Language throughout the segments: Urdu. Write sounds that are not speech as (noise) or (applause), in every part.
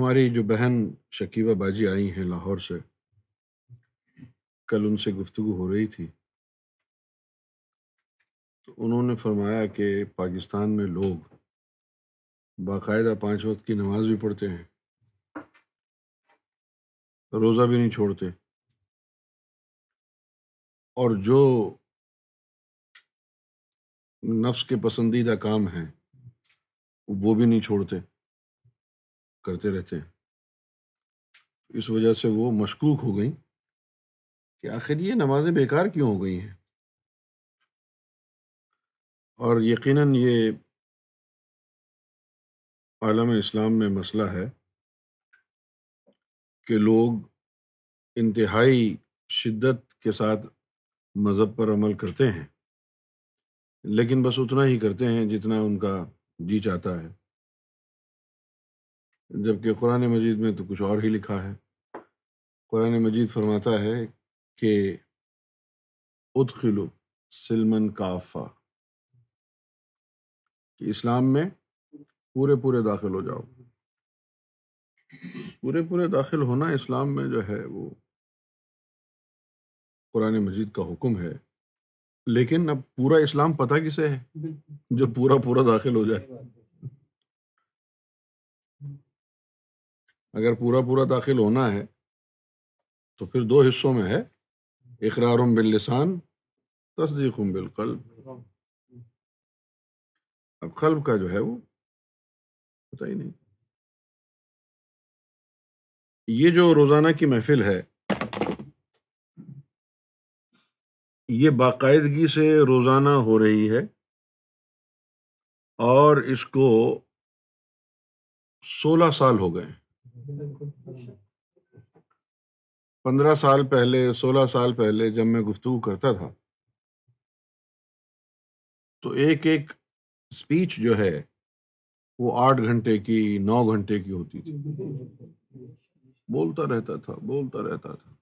ہماری جو بہن شکیبہ باجی آئی ہیں لاہور سے کل ان سے گفتگو ہو رہی تھی تو انہوں نے فرمایا کہ پاکستان میں لوگ باقاعدہ پانچ وقت کی نماز بھی پڑھتے ہیں روزہ بھی نہیں چھوڑتے اور جو نفس کے پسندیدہ کام ہیں وہ بھی نہیں چھوڑتے کرتے رہتے ہیں اس وجہ سے وہ مشکوک ہو گئیں کہ آخر یہ نمازیں بیکار کیوں ہو گئی ہیں اور یقیناً یہ عالم اسلام میں مسئلہ ہے کہ لوگ انتہائی شدت کے ساتھ مذہب پر عمل کرتے ہیں لیکن بس اتنا ہی کرتے ہیں جتنا ان کا جی چاہتا ہے جب کہ قرآن مجید میں تو کچھ اور ہی لکھا ہے قرآن مجید فرماتا ہے کہ ادخلو سلمن کافا کہ اسلام میں پورے پورے داخل ہو جاؤ پورے پورے داخل ہونا اسلام میں جو ہے وہ قرآن مجید کا حکم ہے لیکن اب پورا اسلام پتہ کسے ہے جو پورا پورا داخل ہو جائے اگر پورا پورا داخل ہونا ہے تو پھر دو حصوں میں ہے اقرار بل لسان تصدیق بالقلب قلب اب قلب کا جو ہے وہ پتہ ہی نہیں یہ جو روزانہ کی محفل ہے یہ باقاعدگی سے روزانہ ہو رہی ہے اور اس کو سولہ سال ہو گئے ہیں پندرہ سال پہلے سولہ سال پہلے جب میں گفتگو کرتا تھا تو ایک ایک اسپیچ جو ہے وہ آٹھ گھنٹے کی نو گھنٹے کی ہوتی تھی بولتا رہتا تھا بولتا رہتا تھا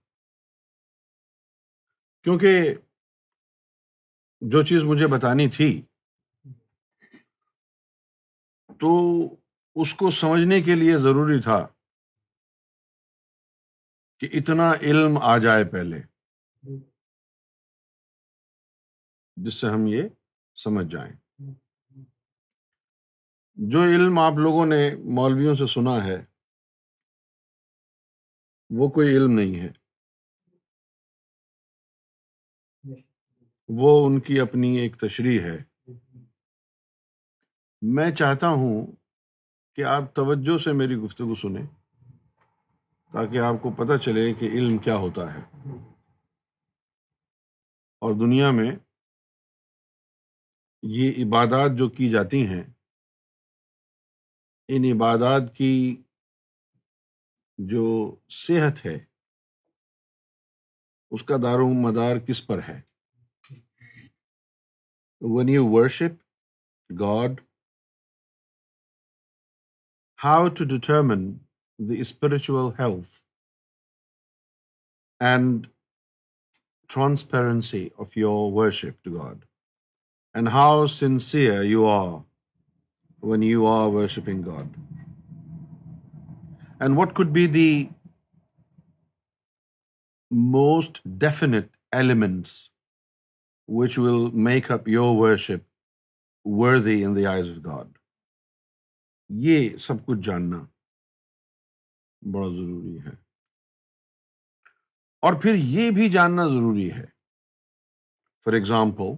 کیونکہ جو چیز مجھے بتانی تھی تو اس کو سمجھنے کے لیے ضروری تھا کہ اتنا علم آ جائے پہلے جس سے ہم یہ سمجھ جائیں جو علم آپ لوگوں نے مولویوں سے سنا ہے وہ کوئی علم نہیں ہے وہ ان کی اپنی ایک تشریح ہے میں چاہتا ہوں کہ آپ توجہ سے میری گفتگو سنیں تاکہ آپ کو پتہ چلے کہ علم کیا ہوتا ہے اور دنیا میں یہ عبادات جو کی جاتی ہیں ان عبادات کی جو صحت ہے اس کا دار و مدار کس پر ہے when you worship God how to determine the spiritual health and transparency of your worship to God and how sincere you are when you are worshipping God and what could be the most definite elements which will make up your worship worthy of God یہ سب کچھ جاننا بڑا ضروری ہے اور پھر یہ بھی جاننا ضروری ہے for example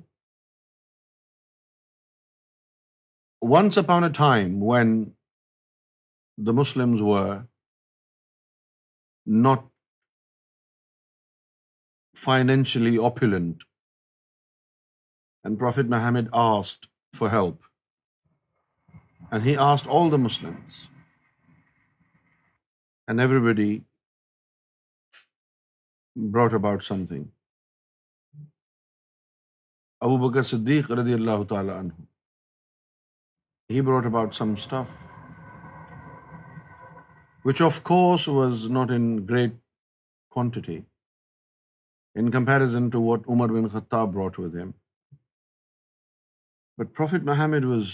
once upon a time when the Muslim not financially opulent and prophet Muhammad asked for help and he asked all the Muslims and everybody brought about something Abu Bakr Siddiq رضی اللہ تعالیٰ عنہ he brought about some which of course was not in in great quantity comparison to to what Umar bin Khattab brought with him but Muhammad was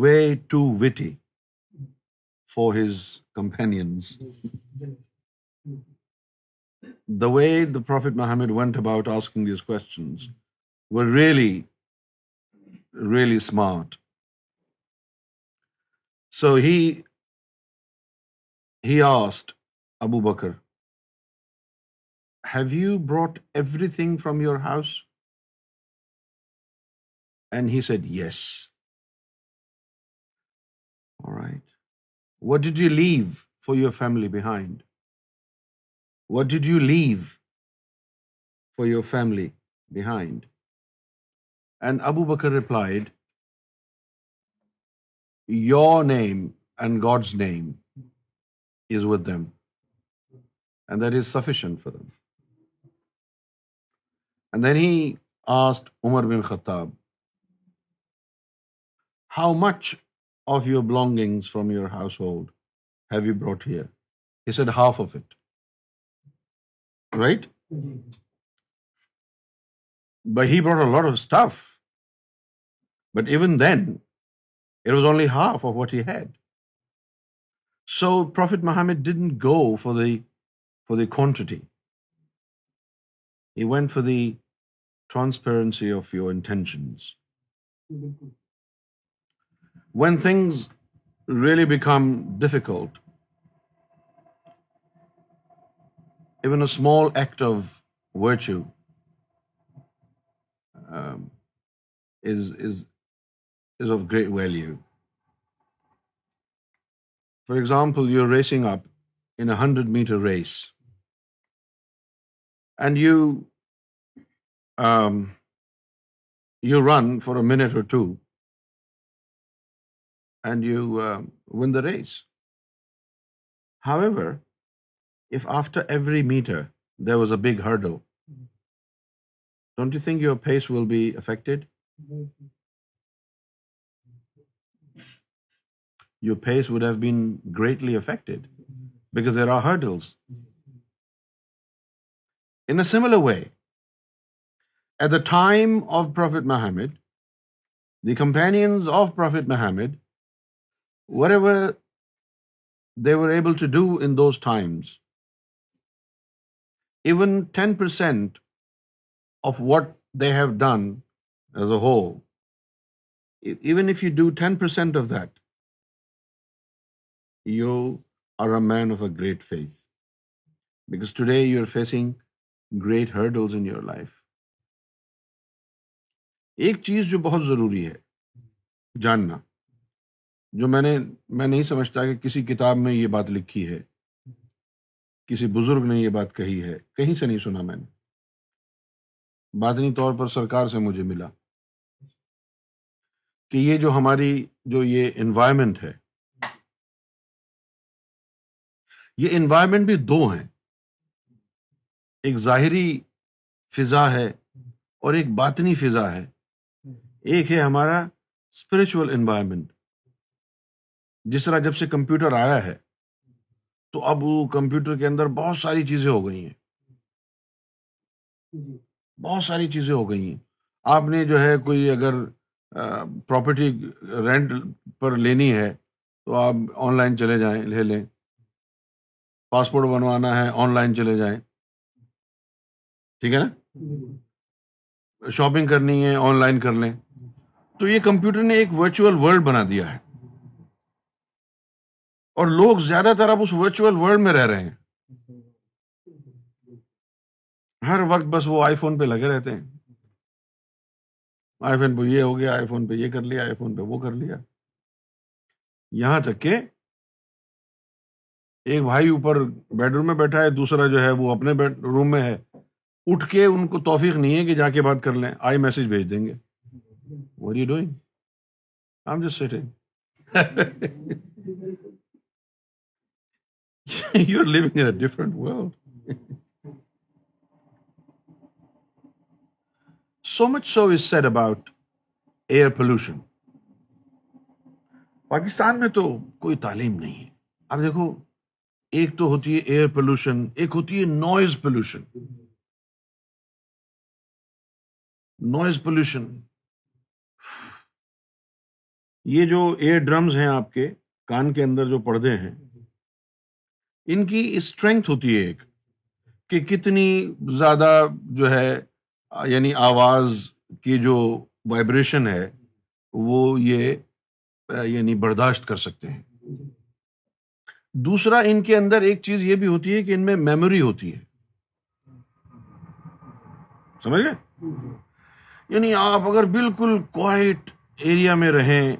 way انٹرزن for his companions. Mm-hmm. The way the Prophet Muhammad went about asking these questions were really, really smart. So he asked Abu Bakr, "Have you brought everything from your house?" And he said, "Yes." All right. What did you leave for your family behind? What did you leave for your family behind? And Abu Bakr replied, your name and God's name is with them, and that is sufficient for them. And then he asked Umar bin Khattab, how much of your belongings from your household have you brought here? He said half of it. Right? But he brought a lot of stuff. But even then, it was only half of what he had. So Prophet Muhammad didn't go for the quantity. He went for the transparency of your intentions. Mm-hmm. When things really become difficult, even a small act of virtue um, is of great value. For example, you're racing up in a 100-meter race, and um, you run for a minute or two, and you uh, win the race. However, if after every meter there was a big hurdle, don't you think your pace will be affected? Your pace would have been greatly affected because there are hurdles. In a similar way, at the time of Prophet Muhammad, the companions of Prophet Muhammad ever they were able to do in those times even ten percent of what they have done as a who even if you do ten percent of that you are a man of a great face because today you are facing great hurdles in your life ایک چیز جو بہت ضروری ہے جاننا جو میں نے میں نہیں سمجھتا کہ کسی کتاب میں یہ بات لکھی ہے کسی بزرگ نے یہ بات کہی ہے کہیں سے نہیں سنا میں نے باطنی طور پر سرکار سے مجھے ملا کہ یہ جو ہماری جو یہ انوائرمنٹ ہے یہ انوائرمنٹ بھی دو ہیں ایک ظاہری فضا ہے اور ایک باطنی فضا ہے ایک ہے ہمارا اسپریچول انوائرمنٹ جس طرح جب سے کمپیوٹر آیا ہے تو اب وہ کمپیوٹر کے اندر بہت ساری چیزیں ہو گئی ہیں جی۔ بہت ساری چیزیں ہو گئی ہیں آپ نے جو ہے کوئی اگر پراپرٹی رینٹ پر لینی ہے تو آپ آن لائن چلے جائیں لے لیں پاسپورٹ بنوانا ہے آن لائن چلے جائیں ٹھیک ہے نا شاپنگ جی۔ کرنی ہے آن لائن کر لیں تو یہ کمپیوٹر نے ایک ورچوئل ورلڈ بنا دیا ہے اور لوگ زیادہ تر اب اس ورچوئل ورلڈ میں رہ رہے ہیں ہر وقت بس وہ آئی فون پہ لگے رہتے ہیں I I iPhone phone phone پہ پہ پہ یہ یہ ہو گیا کر کر لیا لیا وہ یہاں تک کہ ایک بھائی اوپر بیڈ روم میں بیٹھا ہے دوسرا جو ہے وہ اپنے بیڈ روم میں ہے اٹھ کے ان کو توفیق نہیں ہے کہ جا کے بات کر لیں آئی میسج بھیج دیں گے what you doing I am just sitting you are in different world so much so is sad about air pollution Pakistan میں تو کوئی تعلیم نہیں ہے اب دیکھو ایک تو ہوتی ہے ایئر پولوشن ایک ہوتی ہے نوائز پولوشن نوائز پولوشن یہ جو ایئر ڈرمز ہیں آپ کے کان کے اندر جو پردے ہیں ان کی اسٹرینگتھ ہوتی ہے ایک کہ کتنی زیادہ جو ہے یعنی آواز کی جو وائبریشن ہے وہ یہ یعنی برداشت کر سکتے ہیں دوسرا ان کے اندر ایک چیز یہ بھی ہوتی ہے کہ ان میں میموری ہوتی ہے سمجھ گئے یعنی آپ اگر بالکل کوائٹ ایریا میں رہیں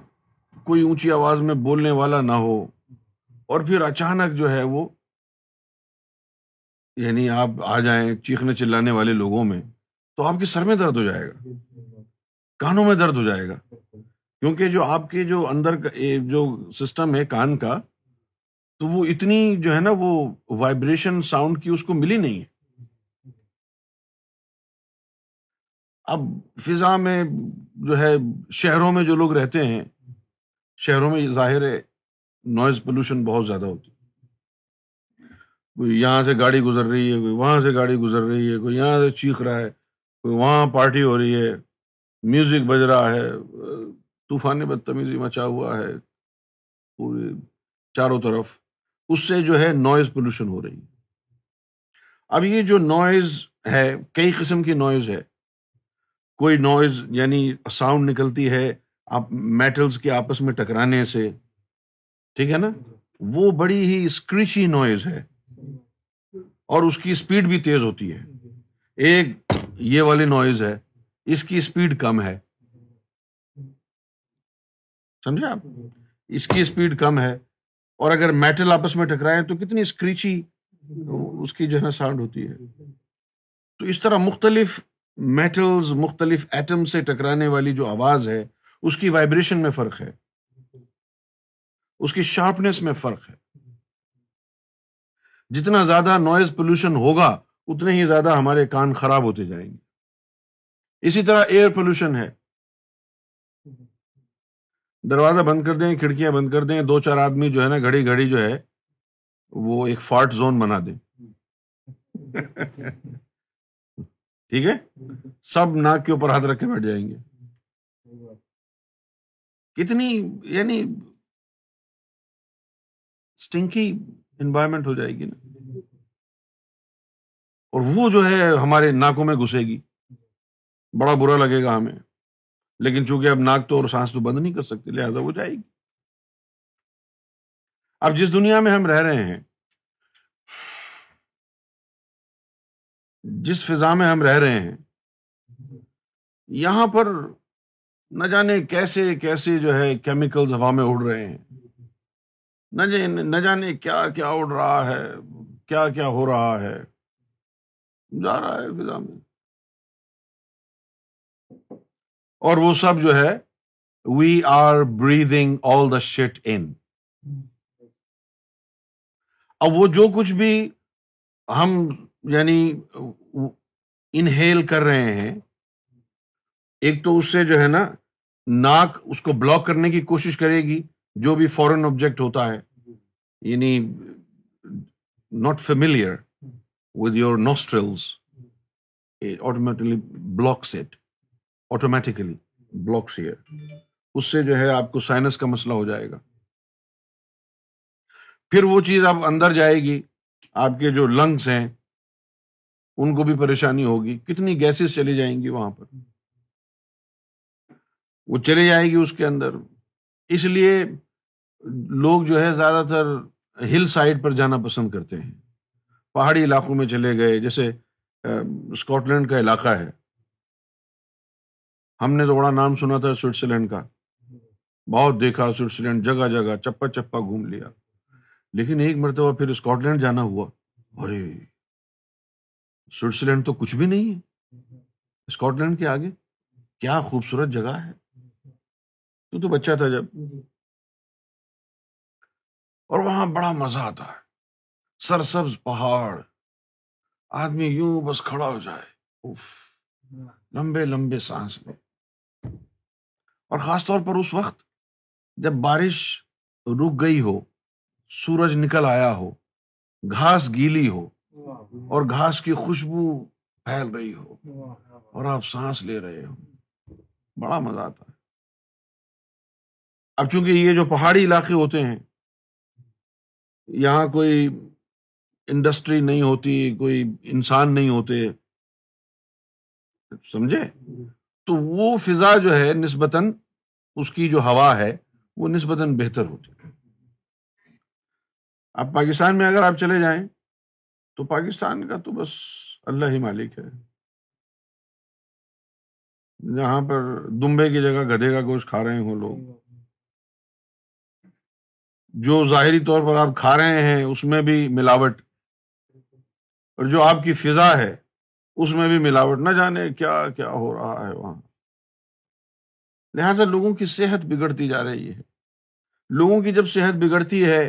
کوئی اونچی آواز میں بولنے والا نہ ہو اور پھر اچانک جو ہے وہ یعنی آپ آ جائیں چیخنے چلانے والے لوگوں میں تو آپ کے سر میں درد ہو جائے گا کانوں میں درد ہو جائے گا کیونکہ جو آپ کے جو اندر کا جو سسٹم ہے کان کا تو وہ اتنی جو ہے نا وہ وائبریشن ساؤنڈ کی اس کو ملی نہیں ہے اب فضا میں جو ہے شہروں میں جو لوگ رہتے ہیں شہروں میں ظاہر ہے نوائز پولوشن بہت زیادہ ہوتی ہے کوئی یہاں سے گاڑی گزر رہی ہے کوئی وہاں سے گاڑی گزر رہی ہے کوئی یہاں سے چیخ رہا ہے کوئی وہاں پارٹی ہو رہی ہے میوزک بج رہا ہے طوفانی بدتمیزی مچا ہوا ہے پورے چاروں طرف اس سے جو ہے نوائز پولوشن ہو رہی ہے اب یہ جو نوائز ہے کئی قسم کی نوائز ہے کوئی نوائز یعنی ساؤنڈ نکلتی ہے آپ میٹلس کے آپس میں ٹکرانے سے ٹھیک ہے نا وہ بڑی ہی اسکریچی نوائز ہے اور اس کی اسپیڈ بھی تیز ہوتی ہے ایک یہ والی نوائز ہے اس کی اسپیڈ کم ہے سمجھے آپ اس کی اسپیڈ کم ہے اور اگر میٹل آپس میں ٹکرائے تو کتنی اسکریچی اس کی جو ہے نا ساؤنڈ ہوتی ہے تو اس طرح مختلف میٹلز مختلف ایٹم سے ٹکرانے والی جو آواز ہے اس کی وائبریشن میں فرق ہے اس کی شارپنیس میں فرق ہے جتنا زیادہ نوائز پولوشن ہوگا اتنے ہی زیادہ ہمارے کان خراب ہوتے جائیں گے اسی طرح ایئر پولوشن ہے دروازہ بند کر دیں کھڑکیاں بند کر دیں دو چار آدمی جو ہے نا گھڑی گھڑی جو ہے وہ ایک فارٹ زون بنا دیں ٹھیک ہے سب ناک کے اوپر ہاتھ رکھ کے بیٹھ جائیں گے کتنی یعنی انوائرمنٹ ہو جائے گی نا اور وہ جو ہے ہمارے ناکوں میں گھسے گی بڑا برا لگے گا ہمیں لیکن چونکہ اب ناک تو اور سانس تو بند نہیں کر سکتے لہٰذا وہ جائے گی اب جس دنیا میں ہم رہ رہے ہیں جس فضا میں ہم رہ رہے ہیں یہاں پر نہ جانے کیسے کیسے جو ہے کیمیکلز ہوا میں اڑ رہے ہیں نہ جانے کیا کیا اڑ رہا ہے کیا کیا ہو رہا ہے جا رہا ہے فضا میں اور وہ سب جو ہے we are breathing all the shit in اب وہ جو کچھ بھی ہم یعنی انہیل کر رہے ہیں ایک تو اس سے جو ہے نا ناک اس کو بلاک کرنے کی کوشش کرے گی جو بھی فورن آبجیکٹ ہوتا ہے جی۔ یعنی not with your automatically air اس سے جو ہے آپ کو سائنس کا مسئلہ ہو جائے گا پھر وہ چیز آپ اندر جائے گی آپ کے جو لنگس ہیں ان کو بھی پریشانی ہوگی کتنی گیسز چلی جائیں گی وہاں پر وہ چلی جائے گی اس کے اندر اس لیے لوگ جو ہے زیادہ تر ہل سائڈ پر جانا پسند کرتے ہیں پہاڑی علاقوں میں چلے گئے جیسے اسکاٹ لینڈ کا علاقہ ہے ہم نے تو بڑا نام سنا تھا سوئٹزرلینڈ کا بہت دیکھا سوئٹزرلینڈ جگہ جگہ چپا چپا گھوم لیا لیکن ایک مرتبہ پھر اسکاٹ لینڈ جانا ہوا ارے سوئٹزرلینڈ تو کچھ بھی نہیں ہے اسکاٹ لینڈ کے آگے کیا خوبصورت جگہ ہے تو بچہ تھا جب جی۔ اور وہاں بڑا مزہ آتا ہے سر سبز پہاڑ آدمی یوں بس کھڑا ہو جائے اوف لمبے لمبے سانس لے اور خاص طور پر اس وقت جب بارش رک گئی ہو سورج نکل آیا ہو گھاس گیلی ہو اور گھاس کی خوشبو پھیل رہی ہو اور آپ سانس لے رہے ہو بڑا مزہ آتا ہے اب چونکہ یہ جو پہاڑی علاقے ہوتے ہیں یہاں کوئی انڈسٹری نہیں ہوتی کوئی انسان نہیں ہوتے سمجھے تو وہ فضا جو ہے نسبتاً اس کی جو ہوا ہے وہ نسبتاً بہتر ہوتی اب پاکستان میں اگر آپ چلے جائیں تو پاکستان کا تو بس اللہ ہی مالک ہے جہاں پر دمبے کی جگہ گدھے کا گوشت کھا رہے ہوں لوگ جو ظاہری طور پر آپ کھا رہے ہیں اس میں بھی ملاوٹ اور جو آپ کی فضا ہے اس میں بھی ملاوٹ نہ جانے کیا کیا ہو رہا ہے وہاں لہٰذا لوگوں کی صحت بگڑتی جا رہی ہے لوگوں کی جب صحت بگڑتی ہے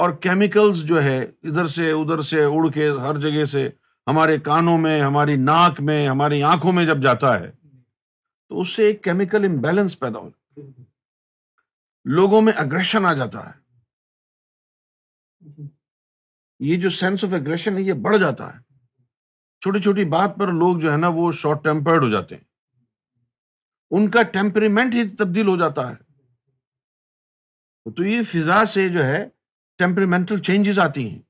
اور کیمیکلز جو ہے ادھر سے ادھر سے اڑ کے ہر جگہ سے ہمارے کانوں میں ہماری ناک میں ہماری آنکھوں میں جب جاتا ہے تو اس سے ایک کیمیکل امبیلنس پیدا ہو جاتا لوگوں میں اگریشن آ جاتا ہے یہ جو سینس آف اگریشن ہے یہ بڑھ جاتا ہے چھوٹی چھوٹی بات پر لوگ جو ہے نا وہ شارٹ ٹیمپرڈ ہو جاتے ہیں ان کا ٹیمپریمنٹ ہی تبدیل ہو جاتا ہے تو یہ فضا سے جو ہے ٹیمپریمنٹل چینجز آتی ہیں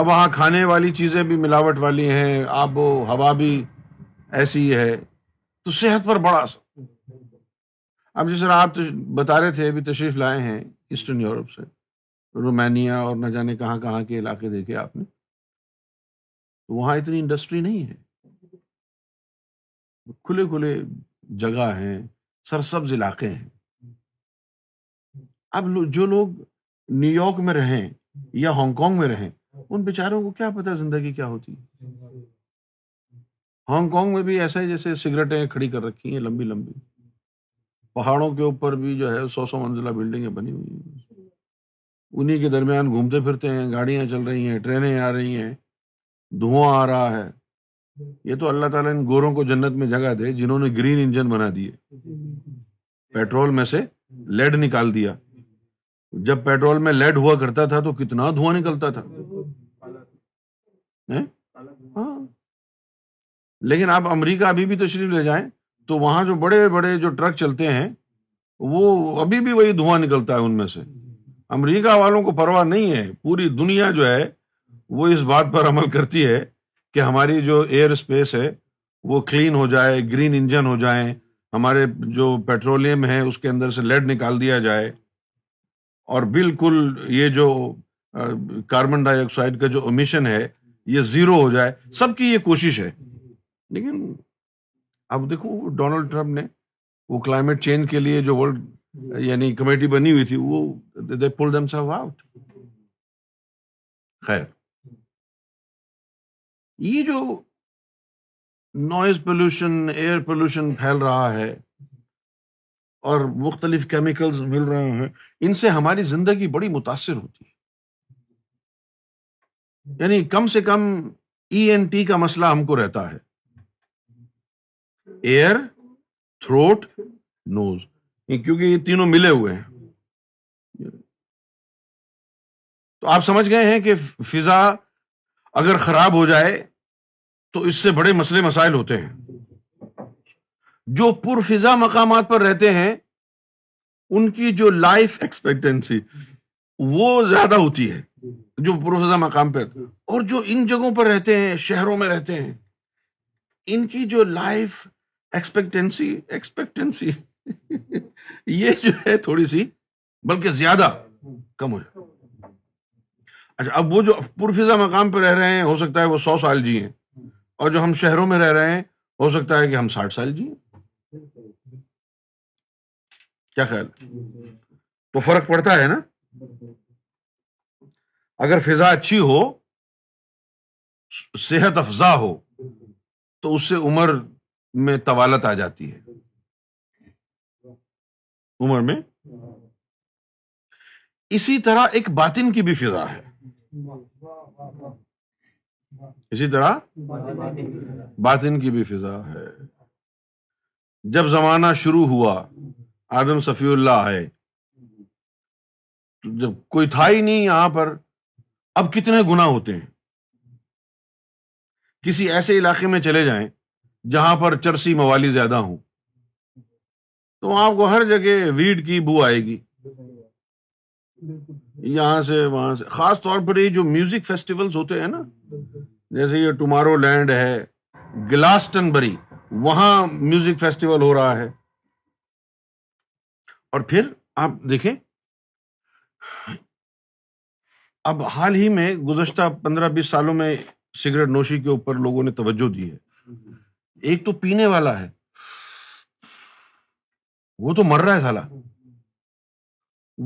اب وہاں کھانے والی چیزیں بھی ملاوٹ والی ہیں آب و ہوا بھی ایسی ہے تو صحت پر بڑا اثر اب جیسے آپ بتا رہے تھے ابھی تشریف لائے ہیں ایسٹرن یورپ سے رومانیا اور نہ جانے کہاں کہاں کے علاقے دیکھے آپ نے وہاں اتنی انڈسٹری نہیں ہے کھلے کھلے جگہ ہیں سرسبز علاقے ہیں اب جو لوگ نیو یارک میں رہیں یا ہانگ کانگ میں رہیں ان بیچاروں کو کیا پتا زندگی کیا ہوتی ہانگ کانگ میں بھی ایسا ہی جیسے سگریٹیں کھڑی کر رکھی ہیں لمبی لمبی پہاڑوں کے اوپر بھی جو ہے سو سو منزلہ بلڈنگیں بنی ہوئی ہیں انہیں کے درمیان گھومتے پھرتے ہیں گاڑیاں چل رہی ہیں ٹرینیں آ رہی ہیں دھواں آ رہا ہے یہ تو اللہ تعالیٰ ان گوروں کو جنت میں جگہ دے جنہوں نے گرین انجن بنا دیے پیٹرول میں سے لیڈ نکال دیا جب پیٹرول میں لیڈ ہوا کرتا تھا تو کتنا دھواں نکلتا تھا ہاں۔ لیکن آپ امریکہ ابھی بھی تشریف لے جائیں تو وہاں جو بڑے بڑے جو ٹرک چلتے ہیں وہ ابھی بھی وہی دھواں نکلتا ہے ان میں سے امریکہ والوں کو پرواہ نہیں ہے پوری دنیا جو ہے وہ اس بات پر عمل کرتی ہے کہ ہماری جو ایئر اسپیس ہے وہ کلین ہو جائے گرین انجن ہو جائیں ہمارے جو پیٹرولم ہے اس کے اندر سے لیڈ نکال دیا جائے اور بالکل یہ جو کاربن ڈائی آکسائڈ کا جو امیشن ہے یہ زیرو ہو جائے سب کی یہ کوشش ہے لیکن اب دیکھو ڈونلڈ ٹرمپ نے وہ کلائمیٹ چینج کے لیے جو ورلڈ جی۔ یعنی کمیٹی بنی ہوئی تھی وہ پل دم آؤٹ خیر یہ جو نوائز پولوشن ایئر پولوشن پھیل رہا ہے اور مختلف کیمیکلز مل رہے ہیں ان سے ہماری زندگی بڑی متاثر ہوتی ہے یعنی کم سے کم ای این ٹی کا مسئلہ ہم کو رہتا ہے ایئر تھروٹ نوز کیونکہ یہ تینوں ملے ہوئے ہیں تو آپ سمجھ گئے ہیں کہ فضا اگر خراب ہو جائے تو اس سے بڑے مسئلے مسائل ہوتے ہیں جو پر فضا مقامات پر رہتے ہیں ان کی جو لائف ایکسپیکٹینسی وہ زیادہ ہوتی ہے جو پر فضا مقام پہ اور جو ان جگہوں پر رہتے ہیں شہروں میں رہتے ہیں ان کی جو لائف ایکسپیکٹینسی ایکسپیکٹینسی (laughs) یہ جو ہے تھوڑی سی بلکہ زیادہ کم ہو جائے اچھا اب وہ جو پرفضا مقام پہ رہ رہے ہیں ہو سکتا ہے وہ سو سال جی ہیں اور جو ہم شہروں میں رہ رہے ہیں ہو سکتا ہے کہ ہم ساٹھ سال جی ہیں کیا خیال تو فرق پڑتا ہے نا اگر فضا اچھی ہو صحت افزا ہو تو اس سے عمر میں طوالت آ جاتی ہے عمر میں اسی طرح ایک باطن کی بھی فضا ہے اسی طرح باطن کی بھی فضا ہے جب زمانہ شروع ہوا آدم صفی اللہ آئے جب کوئی تھا ہی نہیں یہاں پر اب کتنے گنا ہوتے ہیں کسی ایسے علاقے میں چلے جائیں جہاں پر چرسی موالی زیادہ ہوں تو آپ کو ہر جگہ ویڈ کی بو آئے گی یہاں سے وہاں سے خاص طور پر یہ جو میوزک فیسٹیول ہوتے ہیں نا جیسے یہ ٹمارو لینڈ ہے گلاسٹن بری وہاں میوزک فیسٹیول ہو رہا ہے اور پھر آپ دیکھیں اب حال ہی میں گزشتہ پندرہ بیس سالوں میں سگریٹ نوشی کے اوپر لوگوں نے توجہ دی ہے ایک تو پینے والا ہے وہ تو مر رہا ہے سالا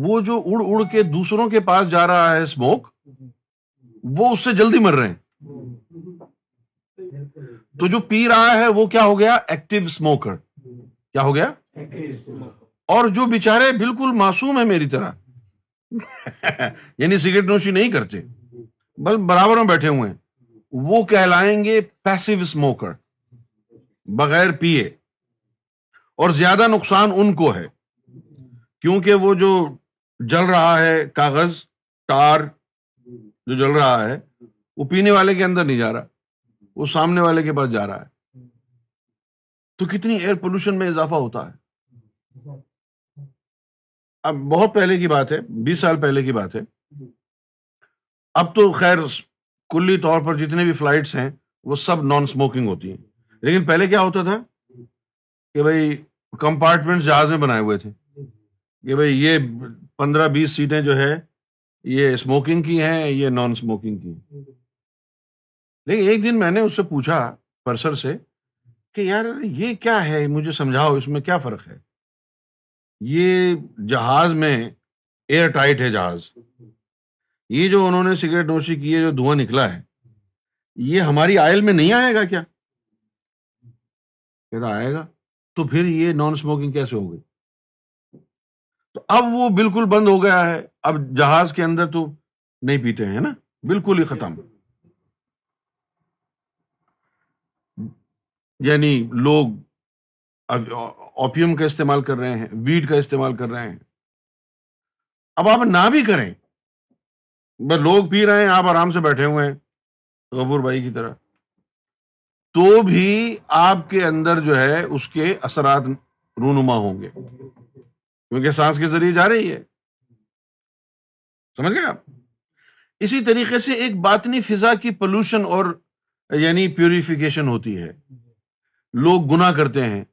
وہ جو اڑ اڑ کے دوسروں کے پاس جا رہا ہے اسموک وہ اس سے جلدی مر رہے ہیں تو جو پی رہا ہے وہ کیا ہو گیا ایکٹیو اسموکر کیا ہو گیا اور جو بےچارے بالکل معصوم ہے میری طرح (laughs) یعنی سگریٹ نوشی نہیں کرتے بل برابر میں بیٹھے ہوئے ہیں وہ کہلائیں گے پیسو اسموکر بغیر پیے اور زیادہ نقصان ان کو ہے کیونکہ وہ جو جل رہا ہے کاغذ ٹار جو جل رہا ہے وہ پینے والے کے اندر نہیں جا رہا وہ سامنے والے کے پاس جا رہا ہے تو کتنی ایئر پولوشن میں اضافہ ہوتا ہے اب بہت پہلے کی بات ہے بیس سال پہلے کی بات ہے اب تو خیر کلی طور پر جتنے بھی فلائٹس ہیں وہ سب نان اسموکنگ ہوتی ہیں لیکن پہلے کیا ہوتا تھا کہ بھائی کمپارٹمنٹ جہاز میں بنائے ہوئے تھے کہ بھائی یہ پندرہ بیس سیٹیں جو ہے یہ اسموکنگ کی ہیں یہ نان اسموکنگ کی لیکن ایک دن میں نے اس سے پوچھا پرسر سے کہ یار یہ کیا ہے مجھے سمجھاؤ اس میں کیا فرق ہے یہ جہاز میں ایئر ٹائٹ ہے جہاز یہ جو انہوں نے سگریٹ نوشی کی ہے جو دھواں نکلا ہے یہ ہماری آئل میں نہیں آئے گا کیا کہتا آئے گا تو پھر یہ نان اسموکنگ کیسے ہو گئی تو اب وہ بالکل بند ہو گیا ہے اب جہاز کے اندر تو نہیں پیتے ہیں نا بالکل ہی ختم یعنی لوگ اوپیم کا استعمال کر رہے ہیں ویڈ کا استعمال کر رہے ہیں اب آپ نہ بھی کریں لوگ پی رہے ہیں آپ آرام سے بیٹھے ہوئے ہیں غبور بھائی کی طرح تو بھی آپ کے اندر جو ہے اس کے اثرات رونما ہوں گے کیونکہ سانس کے ذریعے جا رہی ہے سمجھ گئے آپ اسی طریقے سے ایک بات نہیں فضا کی پولوشن اور یعنی پیوریفیکیشن ہوتی ہے لوگ گنا کرتے ہیں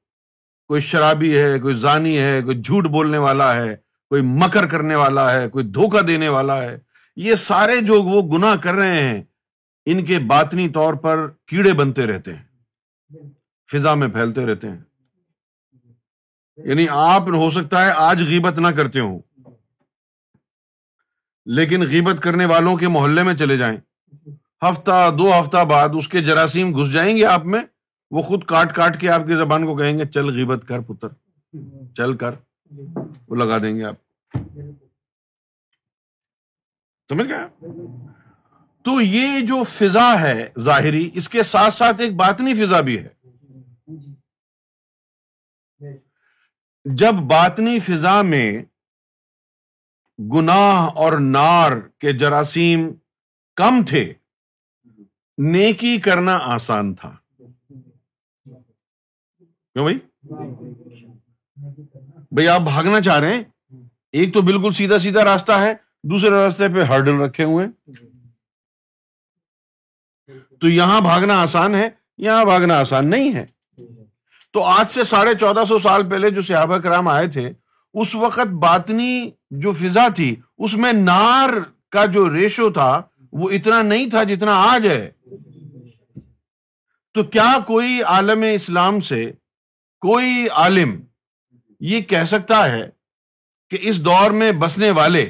کوئی شرابی ہے کوئی ضانی ہے کوئی جھوٹ بولنے والا ہے کوئی مکر کرنے والا ہے کوئی دھوکہ دینے والا ہے یہ سارے جو وہ گنا کر رہے ہیں ان کے باطنی طور پر کیڑے بنتے رہتے ہیں فضا میں پھیلتے رہتے ہیں یعنی آپ ہو سکتا ہے آج غیبت نہ کرتے ہو لیکن غیبت کرنے والوں کے محلے میں چلے جائیں ہفتہ دو ہفتہ بعد اس کے جراثیم گھس جائیں گے آپ میں وہ خود کاٹ کاٹ کے آپ کی زبان کو کہیں گے چل غیبت کر پتر چل کر وہ لگا دیں گے آپ سمجھ مل گیا تو یہ جو فضا ہے ظاہری اس کے ساتھ ساتھ ایک باطنی فضا بھی ہے جب باطنی فضا میں گناہ اور نار کے جراثیم کم تھے نیکی کرنا آسان تھا کیوں بھائی بھائی آپ بھاگنا چاہ رہے ہیں ایک تو بالکل سیدھا سیدھا راستہ ہے دوسرے راستے پہ ہرڈل رکھے ہوئے تو یہاں بھاگنا آسان ہے یہاں بھاگنا آسان نہیں ہے تو آج سے ساڑھے چودہ سو سال پہلے جو صحابہ کرام آئے تھے اس وقت باطنی جو فضا تھی اس میں نار کا جو ریشو تھا وہ اتنا نہیں تھا جتنا آج ہے تو کیا کوئی عالم اسلام سے کوئی عالم یہ کہہ سکتا ہے کہ اس دور میں بسنے والے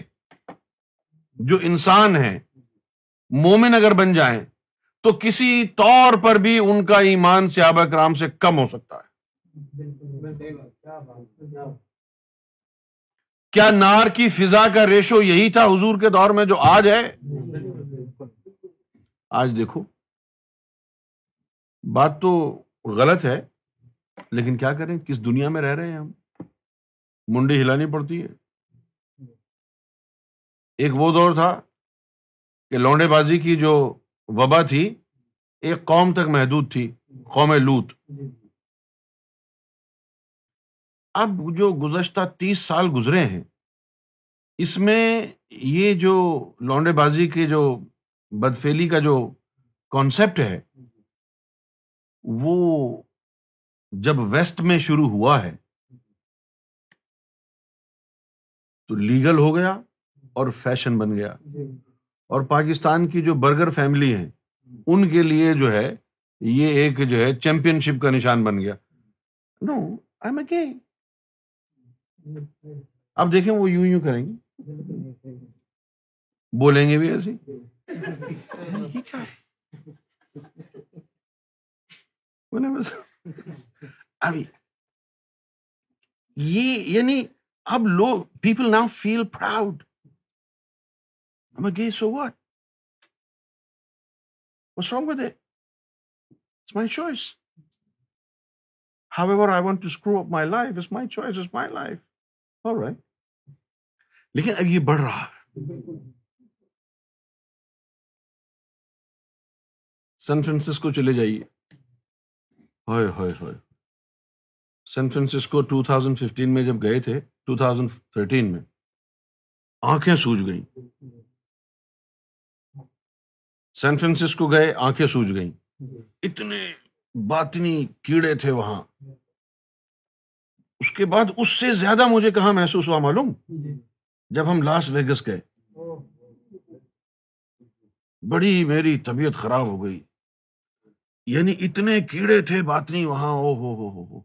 جو انسان ہیں مومن اگر بن جائیں تو کسی طور پر بھی ان کا ایمان صحابہ کرام سے کم ہو سکتا ہے کیا نار کی فضا کا ریشو یہی تھا حضور کے دور میں جو آج ہے آج دیکھو بات تو غلط ہے لیکن کیا کریں کس دنیا میں رہ رہے ہیں ہم منڈی ہلانی پڑتی ہے ایک وہ دور تھا کہ لونڈے بازی کی جو وبا تھی ایک قوم تک محدود تھی قوم لوت جی، جی۔ اب جو گزشتہ تیس سال گزرے ہیں اس میں یہ جو لونڈے بازی کے جو بدفیلی کا جو کانسیپٹ ہے وہ جب ویسٹ میں شروع ہوا ہے تو لیگل ہو گیا اور فیشن بن گیا جی۔ اور پاکستان کی جو برگر فیملی ہیں ان کے لیے جو ہے یہ ایک جو ہے چیمپئن شپ کا نشان بن گیا اب دیکھیں وہ یوں یوں کریں گے بولیں گے بھی ایسے یہ یعنی اب لوگ people now feel proud I'm a gay, so what? What's wrong with it? It's It's It's my my my my choice. choice. However, I want to screw up life. life. All right. لیکن اب میں گئی سوائس ہاؤ فرانسسکو چلے جائیے ہائے ہائے ہائے San Francisco two thousand fifteen میں جب گئے تھے ٹو تھاؤزینڈ تھرٹین میں آنکھیں سوج گئیں سین فرانسسکو گئے آنکھیں سوج گئیں جی۔ اتنے باطنی کیڑے تھے وہاں اس اس کے بعد سے زیادہ مجھے کہاں محسوس ہوا معلوم جی۔ جب ہم لاس ویگس گئے بڑی میری طبیعت خراب ہو گئی یعنی اتنے کیڑے تھے باطنی وہاں او ہو ہو ہو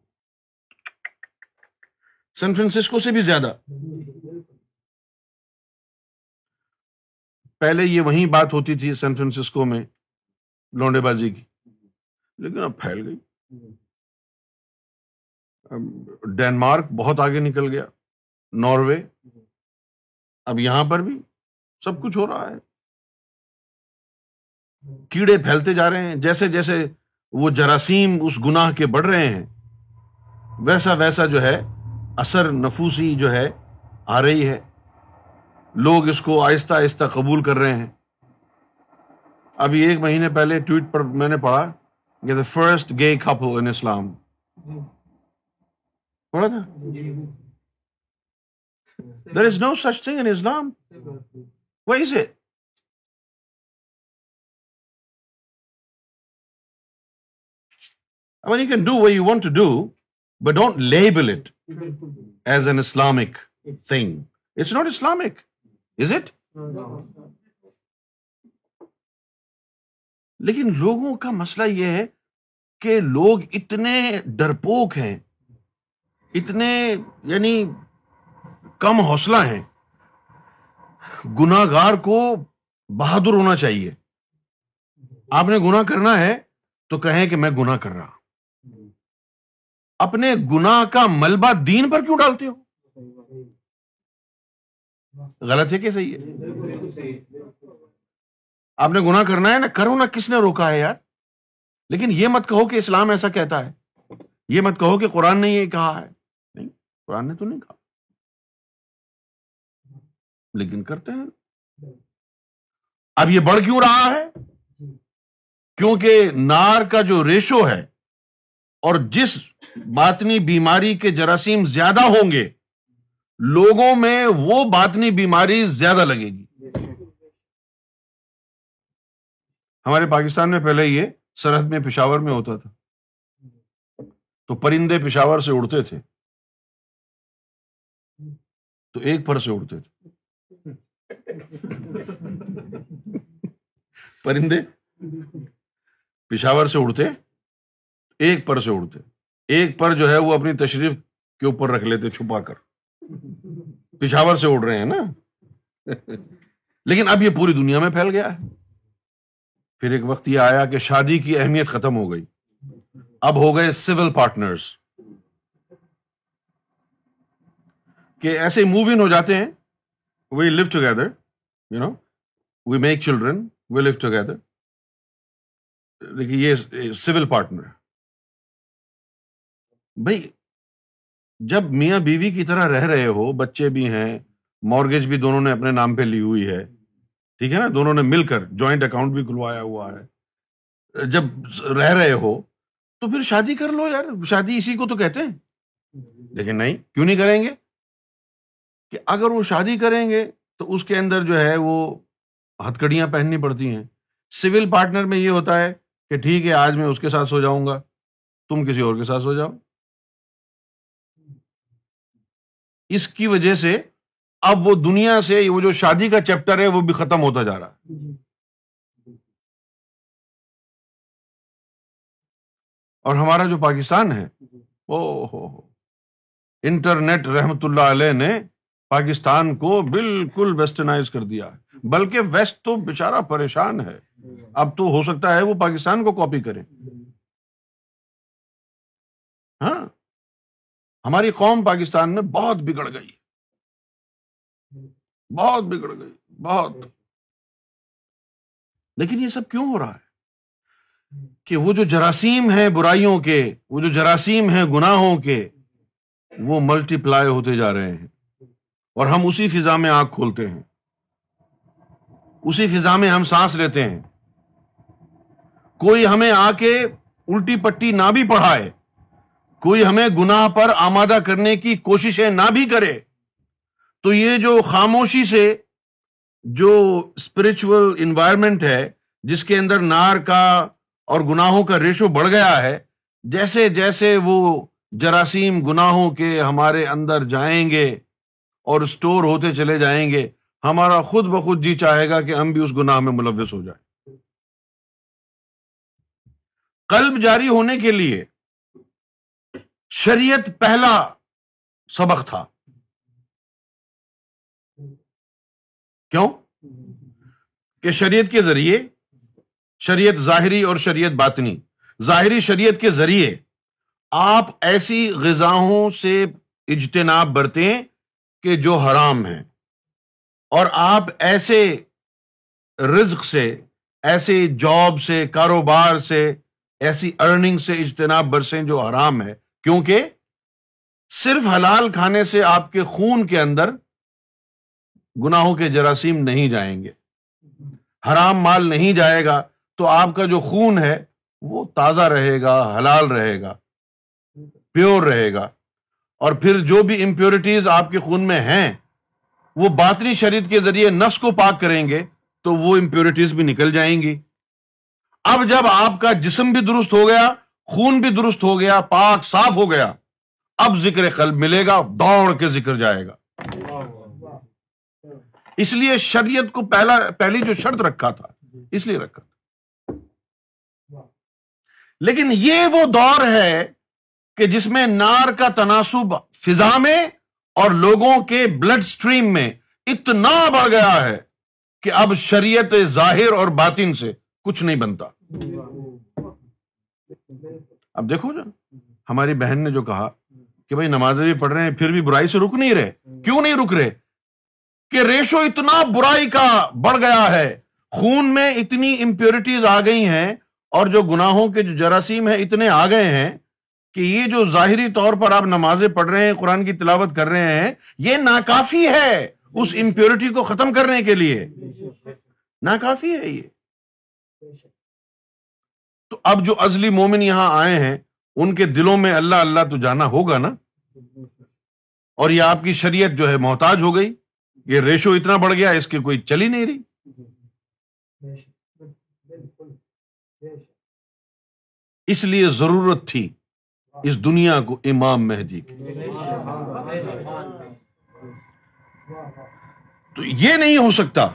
سین فرانسسکو سے بھی زیادہ جی۔ پہلے یہ وہی بات ہوتی تھی سین فرانسکو میں لونڈے بازی کی لیکن اب پھیل گئی ڈینمارک بہت آگے نکل گیا ناروے اب یہاں پر بھی سب کچھ ہو رہا ہے کیڑے پھیلتے جا رہے ہیں جیسے جیسے وہ جراثیم اس گناہ کے بڑھ رہے ہیں ویسا ویسا جو ہے اثر نفوسی جو ہے آ رہی ہے لوگ اس کو آہستہ آہستہ قبول کر رہے ہیں ابھی ایک مہینے پہلے ٹویٹ پر میں نے پڑھا کہ دا فرسٹ گے گرسٹ ان اسلام پڑھا تھا there is no such thing in اسلام وہی سے you can do we you want to do but don't label it as an Islamic thing it's not Islamic is it لیکن لوگوں کا مسئلہ یہ ہے کہ لوگ اتنے ڈرپوک ہیں اتنے یعنی کم حوصلہ ہیں گناگار کو بہادر ہونا چاہیے آپ نے گنا کرنا ہے تو کہیں کہ میں گنا کر رہا اپنے گنا کا ملبہ دین پر کیوں ڈالتے ہو غلط ہے کہ صحیح ہے آپ نے گناہ کرنا ہے نہ کرو نا کس نے روکا ہے یار لیکن یہ مت کہو کہ اسلام ایسا کہتا ہے یہ مت کہو کہ قرآن نے یہ کہا ہے نہیں قرآن نے تو نہیں کہا لیکن کرتے ہیں اب یہ بڑھ کیوں رہا ہے کیونکہ نار کا جو ریشو ہے اور جس باطنی بیماری کے جراثیم زیادہ ہوں گے لوگوں میں وہ باطنی بیماری زیادہ لگے گی ہمارے پاکستان میں پہلے یہ سرحد میں پشاور میں ہوتا تھا تو پرندے پشاور سے اڑتے تھے تو ایک پر سے اڑتے تھے پرندے پشاور سے اڑتے ایک پر سے اڑتے ایک پر جو ہے وہ اپنی تشریف کے اوپر رکھ لیتے چھپا کر پشاور سے اڑ رہے ہیں نا لیکن اب یہ پوری دنیا میں پھیل گیا ہے پھر ایک وقت یہ آیا کہ شادی کی اہمیت ختم ہو گئی اب ہو گئے سول پارٹنرس کہ ایسے موو ان ہو جاتے ہیں we love together you know we make children we love together لیکن یہ سول پارٹنر بھائی جب میاں بیوی کی طرح رہ رہے ہو بچے بھی ہیں مارگیج بھی دونوں نے اپنے نام پہ لی ہوئی ہے ٹھیک ہے نا دونوں نے مل کر جوائنٹ اکاؤنٹ بھی کھلوایا ہوا ہے جب رہ رہے ہو تو پھر شادی کر لو یار شادی اسی کو تو کہتے ہیں لیکن نہیں کیوں نہیں کریں گے کہ اگر وہ شادی کریں گے تو اس کے اندر جو ہے وہ ہتھ کڑیاں پہننی پڑتی ہیں سول پارٹنر میں یہ ہوتا ہے کہ ٹھیک ہے آج میں اس کے ساتھ سو جاؤں گا تم کسی اور کے ساتھ سو جاؤ اس کی وجہ سے اب وہ دنیا سے وہ جو شادی کا چیپٹر ہے وہ بھی ختم ہوتا جا رہا جی، جی۔ اور ہمارا جو پاکستان ہے او جی۔ ہو انٹرنیٹ رحمت اللہ علیہ نے پاکستان کو بالکل ویسٹرنائز کر دیا بلکہ ویسٹ تو بےچارا پریشان ہے اب تو ہو سکتا ہے وہ پاکستان کو کاپی کریں ہاں۔ ہماری قوم پاکستان میں بہت بگڑ گئی بہت بگڑ گئی بہت لیکن یہ سب کیوں ہو رہا ہے کہ وہ جو جراثیم ہیں برائیوں کے وہ جو جراثیم ہیں گناہوں کے وہ ملٹی پلائی ہوتے جا رہے ہیں اور ہم اسی فضا میں آگ کھولتے ہیں اسی فضا میں ہم سانس لیتے ہیں کوئی ہمیں آ کے الٹی پٹی نہ بھی پڑھائے کوئی ہمیں گناہ پر آمادہ کرنے کی کوششیں نہ بھی کرے تو یہ جو خاموشی سے جو اسپرچل انوائرمنٹ ہے جس کے اندر نار کا اور گناہوں کا ریشو بڑھ گیا ہے جیسے جیسے وہ جراثیم گناہوں کے ہمارے اندر جائیں گے اور اسٹور ہوتے چلے جائیں گے ہمارا خود بخود جی چاہے گا کہ ہم بھی اس گناہ میں ملوث ہو جائیں قلب جاری ہونے کے لیے شریعت پہلا سبق تھا کیوں کہ شریعت کے ذریعے شریعت ظاہری اور شریعت باطنی ظاہری شریعت کے ذریعے آپ ایسی غذاوں سے اجتناب برتیں کہ جو حرام ہیں اور آپ ایسے رزق سے ایسے جاب سے کاروبار سے ایسی ارننگ سے اجتناب برسیں جو حرام ہے کیونکہ صرف حلال کھانے سے آپ کے خون کے اندر گناہوں کے جراثیم نہیں جائیں گے حرام مال نہیں جائے گا تو آپ کا جو خون ہے وہ تازہ رہے گا حلال رہے گا پیور رہے گا اور پھر جو بھی امپیورٹیز آپ کے خون میں ہیں وہ باطنی شریر کے ذریعے نفس کو پاک کریں گے تو وہ امپیورٹیز بھی نکل جائیں گی اب جب آپ کا جسم بھی درست ہو گیا خون بھی درست ہو گیا پاک صاف ہو گیا اب ذکر قلب ملے گا دوڑ کے ذکر جائے گا اس لیے شریعت کو پہلا پہلی جو شرط رکھا تھا اس لیے رکھا تھا لیکن یہ وہ دور ہے کہ جس میں نار کا تناسب فضا میں اور لوگوں کے بلڈ اسٹریم میں اتنا بڑھ گیا ہے کہ اب شریعت ظاہر اور باطن سے کچھ نہیں بنتا اب دیکھو جو ہماری بہن نے جو کہا کہ بھائی نماز بھی پڑھ رہے ہیں پھر بھی برائی سے رک نہیں رہے کیوں نہیں رک رہے کہ ریشو اتنا برائی کا بڑھ گیا ہے خون میں اتنی امپیورٹیز آ گئی ہیں اور جو گناہوں کے جو جراثیم ہیں اتنے آ گئے ہیں کہ یہ جو ظاہری طور پر آپ نمازیں پڑھ رہے ہیں قرآن کی تلاوت کر رہے ہیں یہ ناکافی ہے اس امپیورٹی کو ختم کرنے کے لیے ناکافی ہے یہ تو اب جو ازلی مومن یہاں آئے ہیں ان کے دلوں میں اللہ اللہ تو جانا ہوگا نا اور یہ آپ کی شریعت جو ہے محتاج ہو گئی یہ ریشو اتنا بڑھ گیا اس کی کوئی چلی نہیں رہی اس لیے ضرورت تھی اس دنیا کو امام مہدی کی تو یہ نہیں ہو سکتا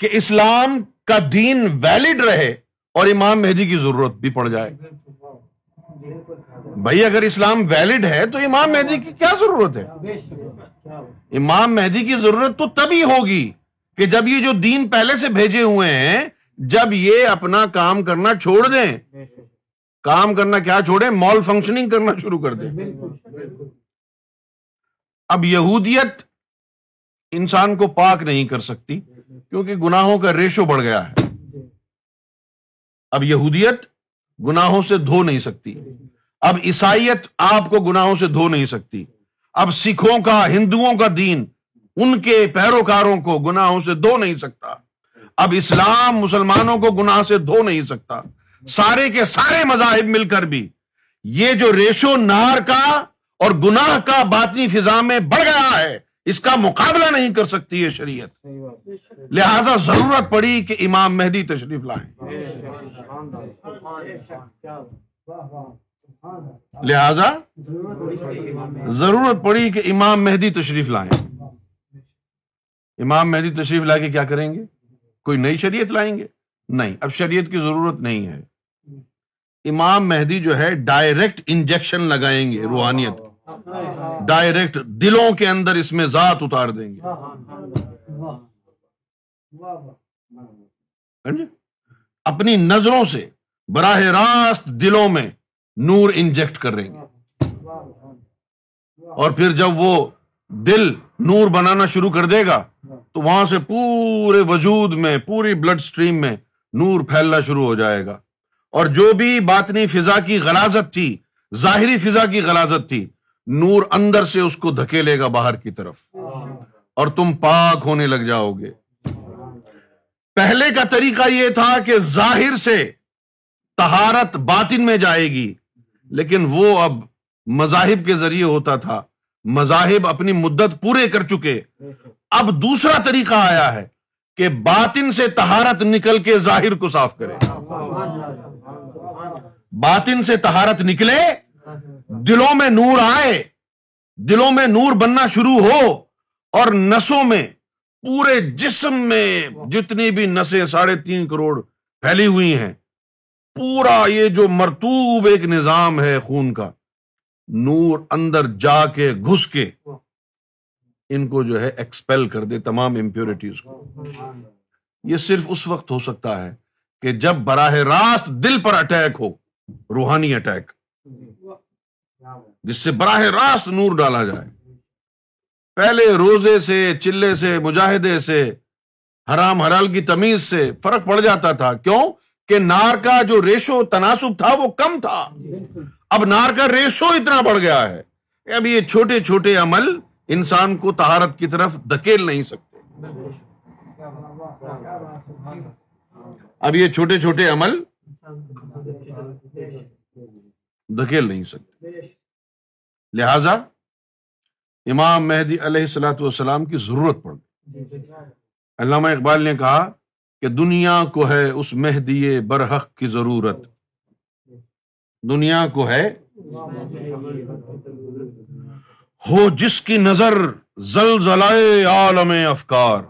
کہ اسلام کا دین ویلڈ رہے اور امام مہدی کی ضرورت بھی پڑ جائے بھائی اگر اسلام ویلڈ ہے تو امام مہدی کی کیا ضرورت ہے امام مہدی کی ضرورت تو تبھی ہوگی کہ جب یہ جو دین پہلے سے بھیجے ہوئے ہیں جب یہ اپنا کام کرنا چھوڑ دیں کام کرنا کیا چھوڑے مال فنکشننگ کرنا شروع کر دیں اب یہودیت انسان کو پاک نہیں کر سکتی کیونکہ گناہوں کا ریشو بڑھ گیا ہے اب یہودیت گناہوں سے دھو نہیں سکتی اب عیسائیت آپ کو گناہوں سے دھو نہیں سکتی اب سکھوں کا ہندوؤں کا دین ان کے پیروکاروں کو گناہوں سے دھو نہیں سکتا اب اسلام مسلمانوں کو گناہ سے دھو نہیں سکتا سارے کے سارے مذاہب مل کر بھی یہ جو ریشو نار کا اور گناہ کا باطنی فضا میں بڑھ گیا ہے اس کا مقابلہ نہیں کر سکتی یہ شریعت لہذا ضرورت پڑی کہ امام مہدی تشریف لائیں لہذا ضرورت پڑی کہ امام مہدی تشریف لائیں امام مہدی تشریف لا کے کیا کریں گے کوئی نئی شریعت لائیں گے نہیں اب شریعت کی ضرورت نہیں ہے امام مہدی جو ہے ڈائریکٹ انجیکشن لگائیں گے روحانیت ڈائریکٹ دلوں کے اندر اس میں ذات اتار دیں گے اپنی نظروں سے براہ راست دلوں میں نور انجیکٹ کر رہے ہیں اور پھر جب وہ دل نور بنانا شروع کر دے گا تو وہاں سے پورے وجود میں پوری بلڈ اسٹریم میں نور پھیلنا شروع ہو جائے گا اور جو بھی باطنی فضا کی غلازت تھی ظاہری فضا کی غلازت تھی نور اندر سے اس کو دھکیلے گا باہر کی طرف اور تم پاک ہونے لگ جاؤ گے پہلے کا طریقہ یہ تھا کہ ظاہر سے تہارت باطن میں جائے گی لیکن وہ اب مذاہب کے ذریعے ہوتا تھا مذاہب اپنی مدت پورے کر چکے اب دوسرا طریقہ آیا ہے کہ باطن سے تہارت نکل کے ظاہر کو صاف کرے باطن سے تہارت نکلے دلوں میں نور آئے دلوں میں نور بننا شروع ہو اور نسوں میں پورے جسم میں جتنی بھی نسیں ساڑھے تین کروڑ پھیلی ہوئی ہیں پورا یہ جو مرتوب ایک نظام ہے خون کا نور اندر جا کے گھس کے ان کو جو ہے ایکسپیل کر دے تمام امپیورٹیز کو یہ صرف اس وقت ہو سکتا ہے کہ جب براہ راست دل پر اٹیک ہو روحانی اٹیک جس سے براہ راست نور ڈالا جائے پہلے روزے سے چلے سے مجاہدے سے حرام حرال کی تمیز سے فرق پڑ جاتا تھا کیوں کہ نار کا جو ریشو تناسب تھا وہ کم تھا اب نار کا ریشو اتنا بڑھ گیا ہے اب یہ چھوٹے چھوٹے عمل انسان کو تہارت کی طرف دھکیل نہیں سکتے اب یہ چھوٹے چھوٹے عمل دھکیل نہیں سکتے لہذا امام مہدی علیہ السلاۃ والسلام کی ضرورت پڑ گئی علامہ اقبال نے کہا کہ دنیا کو ہے اس مہدی برحق کی ضرورت دنیا کو ہے ہو جس کی نظر زلزلائے افکار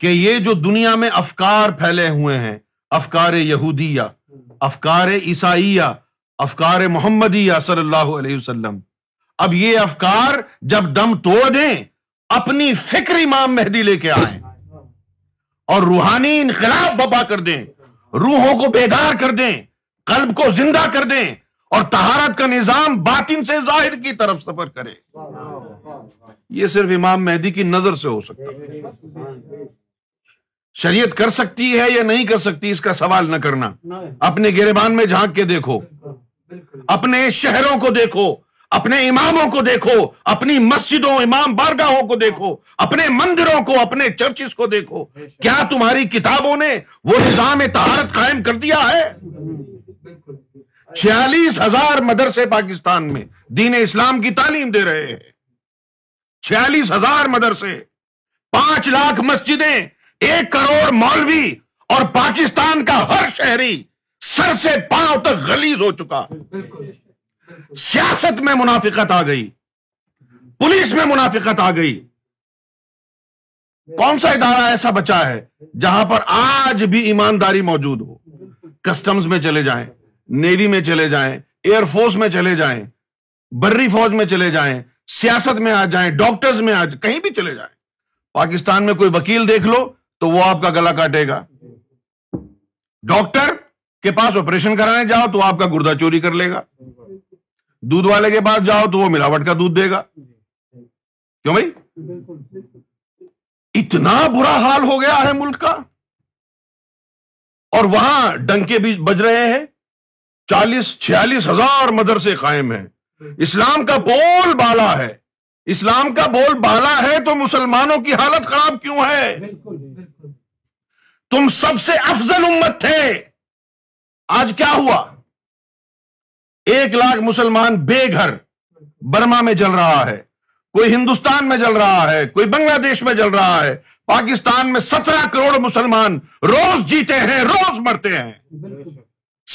کہ یہ جو دنیا میں افکار پھیلے ہوئے ہیں افکار یہودیہ افکار عیسائیہ افکار محمدیہ صلی اللہ علیہ وسلم اب یہ افکار جب دم توڑ دیں اپنی فکر امام مہدی لے کے آئیں اور روحانی انقلاب ببا کر دیں روحوں کو بیدار کر دیں قلب کو زندہ کر دیں اور تہارت کا نظام باطن سے ظاہر کی طرف سفر کرے یہ صرف امام مہدی کی نظر سے ہو سکتا ہے شریعت کر سکتی ہے یا نہیں کر سکتی اس کا سوال نہ کرنا اپنے گربان میں جھانک کے دیکھو اپنے شہروں کو دیکھو اپنے اماموں کو دیکھو اپنی مسجدوں امام بارگاہوں کو دیکھو اپنے مندروں کو اپنے چرچز کو دیکھو کیا تمہاری کتابوں نے وہ نظام تہارت قائم کر دیا ہے چھیالیس ہزار مدرسے پاکستان میں دین اسلام کی تعلیم دے رہے ہیں چھیالیس ہزار مدرسے پانچ لاکھ مسجدیں ایک کروڑ مولوی اور پاکستان کا ہر شہری سر سے پاؤں تک غلیز ہو چکا سیاست میں منافقت آ گئی پولیس میں منافقت آ گئی کون سا ادارہ ایسا بچا ہے جہاں پر آج بھی ایمانداری موجود ہو کسٹمز میں چلے جائیں نیوی میں چلے جائیں ایئر فورس میں چلے جائیں بری فوج میں چلے جائیں سیاست میں آ جائیں ڈاکٹرز میں آ جائیں کہیں بھی چلے جائیں پاکستان میں کوئی وکیل دیکھ لو تو وہ آپ کا گلا کاٹے گا ڈاکٹر کے پاس آپریشن کرانے جاؤ تو آپ کا گردہ چوری کر لے گا دودھ والے کے پاس جاؤ تو وہ ملاوٹ کا دودھ دے گا جی، جی۔ کیوں بھائی اتنا برا حال ہو گیا ہے ملک کا اور وہاں ڈنکے بھی بج رہے ہیں چالیس چھیالیس ہزار مدرسے قائم ہیں اسلام کا بول بالا ہے اسلام کا بول بالا ہے تو مسلمانوں کی حالت خراب کیوں ہے بالکل تم سب سے افضل امت تھے آج کیا ہوا ایک لاکھ مسلمان بے گھر برما میں جل رہا ہے کوئی ہندوستان میں جل رہا ہے کوئی بنگلہ دیش میں جل رہا ہے پاکستان میں سترہ کروڑ مسلمان روز جیتے ہیں روز مرتے ہیں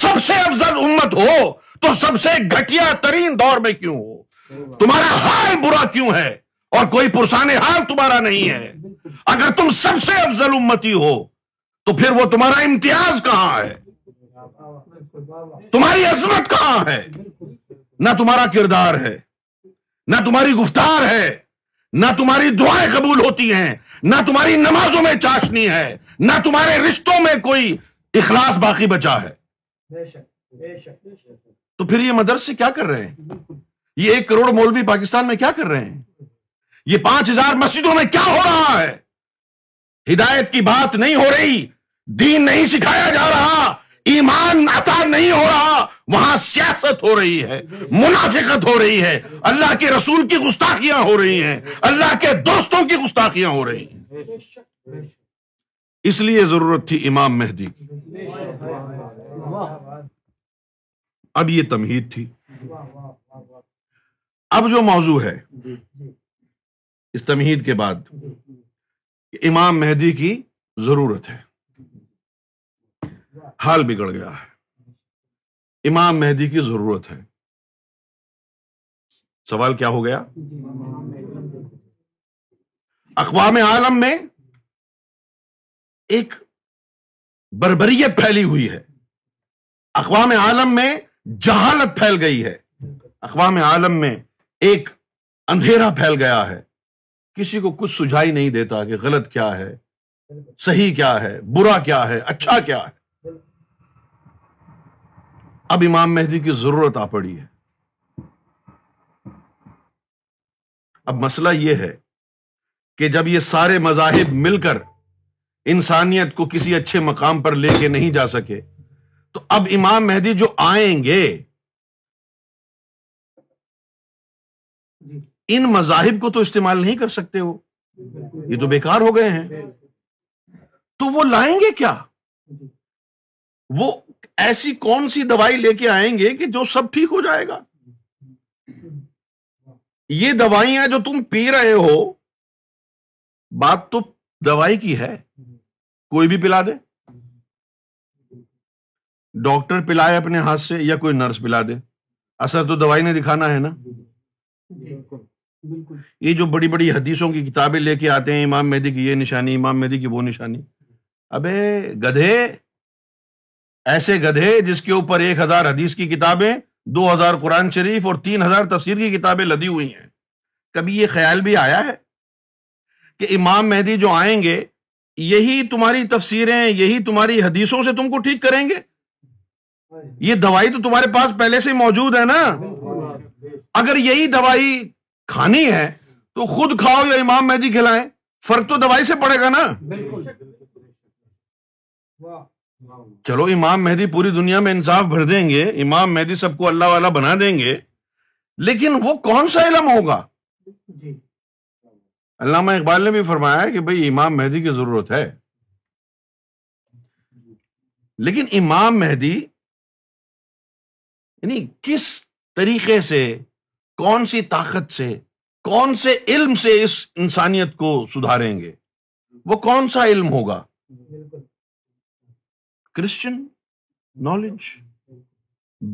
سب سے افضل امت ہو تو سب سے گھٹیا ترین دور میں کیوں ہو تمہارا حال برا کیوں ہے اور کوئی پرسان حال تمہارا نہیں ہے اگر تم سب سے افضل امتی ہو تو پھر وہ تمہارا امتیاز کہاں ہے تمہاری عظمت کہاں ہے نہ تمہارا کردار ہے نہ تمہاری گفتار ہے نہ تمہاری دعائیں قبول ہوتی ہیں نہ تمہاری نمازوں میں چاشنی ہے نہ تمہارے رشتوں میں کوئی اخلاص باقی بچا ہے تو پھر یہ مدرسے کیا کر رہے ہیں یہ ایک کروڑ مولوی پاکستان میں کیا کر رہے ہیں یہ پانچ ہزار مسجدوں میں کیا ہو رہا ہے ہدایت کی بات نہیں ہو رہی دین نہیں سکھایا جا رہا ایمان عطا نہیں ہو رہا وہاں سیاست ہو رہی ہے منافقت ہو رہی ہے اللہ کے رسول کی گستاخیاں ہو رہی ہیں اللہ کے دوستوں کی گستاخیاں ہو رہی ہیں اس لیے ضرورت تھی امام مہدی کی اب یہ تمہید تھی اب جو موضوع ہے اس تمہید کے بعد امام مہدی کی ضرورت ہے حال بگڑ گیا ہے امام مہدی کی ضرورت ہے سوال کیا ہو گیا اقوام عالم میں ایک بربریت پھیلی ہوئی ہے اقوام عالم میں جہالت پھیل گئی ہے اقوام عالم میں ایک اندھیرا پھیل گیا ہے کسی کو کچھ سجھائی نہیں دیتا کہ غلط کیا ہے صحیح کیا ہے برا کیا ہے اچھا کیا ہے اب امام مہدی کی ضرورت آ پڑی ہے اب مسئلہ یہ ہے کہ جب یہ سارے مذاہب مل کر انسانیت کو کسی اچھے مقام پر لے کے نہیں جا سکے تو اب امام مہدی جو آئیں گے ان مذاہب کو تو استعمال نہیں کر سکتے وہ یہ تو بیکار ہو گئے ہیں تو وہ لائیں گے کیا وہ ایسی کون سی دوائی لے کے آئیں گے کہ جو سب ٹھیک ہو جائے گا یہ دوائیاں جو تم پی رہے ہو بات تو دوائی کی ہے کوئی بھی پلا دے ڈاکٹر پلائے اپنے ہاتھ سے یا کوئی نرس پلا دے اثر تو دوائی نے دکھانا ہے نا یہ جو بڑی بڑی حدیثوں کی کتابیں لے کے آتے ہیں امام مہدی کی یہ نشانی امام مہدی کی وہ نشانی ابے گدھے ایسے گدھے جس کے اوپر ایک ہزار حدیث کی کتابیں دو ہزار قرآن شریف اور تین ہزار تفسیر کی کتابیں لدی ہوئی ہیں کبھی یہ خیال بھی آیا ہے کہ امام مہدی جو آئیں گے یہی تمہاری تفسیریں یہی تمہاری حدیثوں سے تم کو ٹھیک کریں گے یہ دوائی تو تمہارے پاس پہلے سے موجود ہے نا اگر یہی دوائی کھانی ہے تو خود کھاؤ یا امام مہدی کھلائیں فرق تو دوائی سے پڑے گا نا بالکل چلو امام مہدی پوری دنیا میں انصاف بھر دیں گے امام مہدی سب کو اللہ والا بنا دیں گے لیکن وہ کون سا علم ہوگا جی۔ علامہ اقبال نے بھی فرمایا کہ بھائی امام مہدی کی ضرورت ہے لیکن امام مہدی یعنی کس طریقے سے کون سی طاقت سے کون سے علم سے اس انسانیت کو سدھاریں گے وہ کون سا علم ہوگا Christian knowledge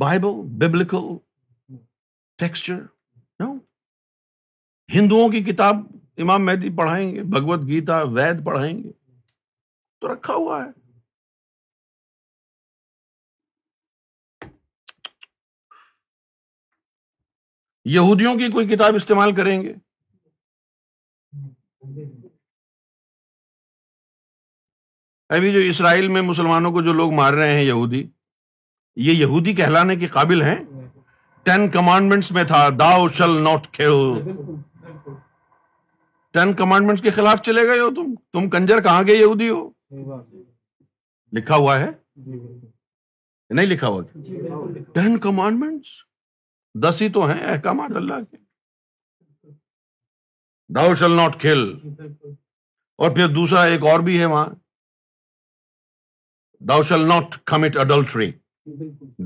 Bible biblical texture ہندوؤں کی کتاب امام مہدی پڑھائیں گے بھگوت گیتا وید پڑھائیں گے تو رکھا ہوا ہے یہودیوں کی کوئی کتاب استعمال کریں گے ابھی جو اسرائیل میں مسلمانوں کو جو لوگ مار رہے ہیں یہودی یہ یہودی کہلانے کے قابل ہیں ٹین کمانڈمنٹس میں تھا thou shalt not kill ten commandments کے خلاف چلے گئے ہو تم تم کنجر کہاں گئے یہودی ہو لکھا ہوا ہے نہیں لکھا ہوا ٹین کمانڈمنٹس دس ہی تو ہیں احکامات اللہ کے داؤ شل ناٹ کھیل اور پھر دوسرا ایک اور بھی ہے وہاں thou shell not commit adultery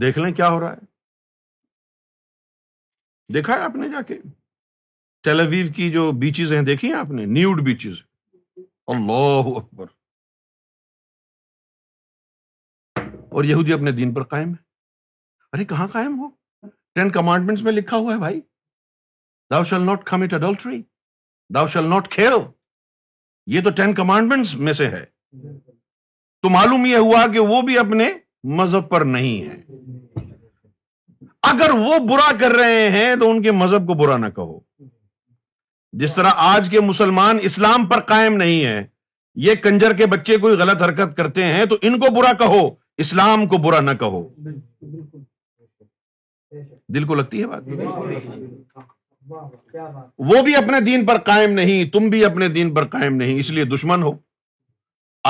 دیکھ لیں کیا ہو رہا ہے دیکھا ہے آپ نے جا کے تیلویو کی جو بیچز ہیں دیکھی ہیں آپ نے نیوڈ بیچز اللہ اکبر اور یہودی اپنے دین پر قائم ہے ارے کہاں قائم ہو ٹین کمانڈمنٹس میں لکھا ہوا ہے بھائی thou shall not commit adultery thou shall not kill یہ تو ٹین کمانڈمنٹس میں سے ہے تو معلوم یہ ہوا کہ وہ بھی اپنے مذہب پر نہیں ہے اگر وہ برا کر رہے ہیں تو ان کے مذہب کو برا نہ کہو جس طرح آج کے مسلمان اسلام پر قائم نہیں ہے یہ کنجر کے بچے کوئی غلط حرکت کرتے ہیں تو ان کو برا کہو اسلام کو برا نہ کہو دل کو لگتی ہے بات وہ بھی اپنے دین پر قائم نہیں تم بھی اپنے دین پر قائم نہیں اس لیے دشمن ہو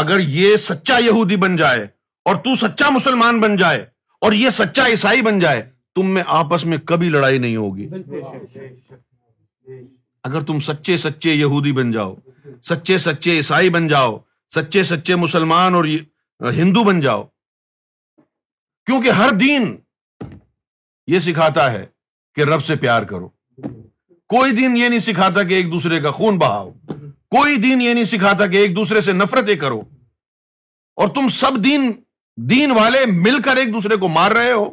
اگر یہ سچا یہودی بن جائے اور تو سچا مسلمان بن جائے اور یہ سچا عیسائی بن جائے تم میں آپس میں کبھی لڑائی نہیں ہوگی اگر تم سچے سچے یہودی بن جاؤ سچے سچے عیسائی بن جاؤ سچے سچے مسلمان اور ہندو بن جاؤ کیونکہ ہر دین یہ سکھاتا ہے کہ رب سے پیار کرو کوئی دین یہ نہیں سکھاتا کہ ایک دوسرے کا خون بہاؤ کوئی دین یہ نہیں سکھاتا کہ ایک دوسرے سے نفرتیں کرو اور تم سب دین دین والے مل کر ایک دوسرے کو مار رہے ہو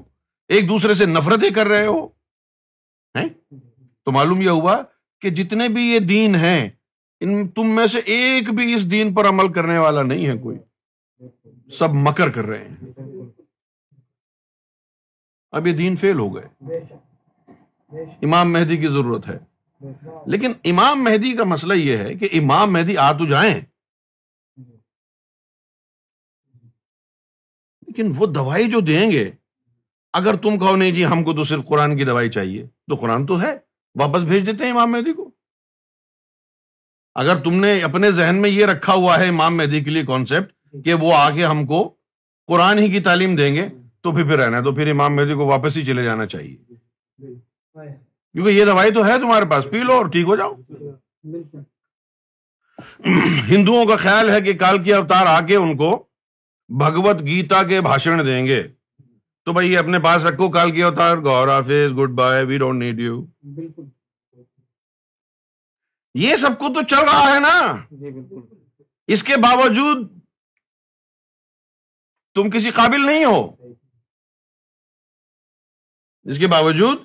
ایک دوسرے سے نفرتیں کر رہے ہو تو معلوم یہ ہوا کہ جتنے بھی یہ دین ہیں ان تم میں سے ایک بھی اس دین پر عمل کرنے والا نہیں ہے کوئی سب مکر کر رہے ہیں اب یہ دین فیل ہو گئے امام مہدی کی ضرورت ہے لیکن امام مہدی کا مسئلہ یہ ہے کہ امام مہدی آ تو جائیں لیکن وہ دوائی جو دیں گے اگر تم کہو نہیں جی ہم کو تو تو تو صرف قرآن قرآن کی دوائی چاہیے ہے واپس بھیج دیتے ہیں امام مہدی کو اگر تم نے اپنے ذہن میں یہ رکھا ہوا ہے امام مہدی کے لیے کانسیپٹ کہ وہ آ کے ہم کو قرآن ہی کی تعلیم دیں گے تو پھر پھر رہنا ہے تو پھر امام مہدی کو واپس ہی چلے جانا چاہیے کیونکہ یہ دوائی تو ہے تمہارے پاس پی لو اور ٹھیک ہو جاؤ ہندوؤں کا خیال ہے کہ کال کی اوتار آ کے ان کو بھگوت گیتا کے بھاشن دیں گے تو بھائی اپنے پاس رکھو کال کی اوتار گور آفیز goodbye we don't need you یہ سب کو تو چل رہا ہے نا جی، اس کے باوجود تم کسی قابل نہیں ہو اس کے باوجود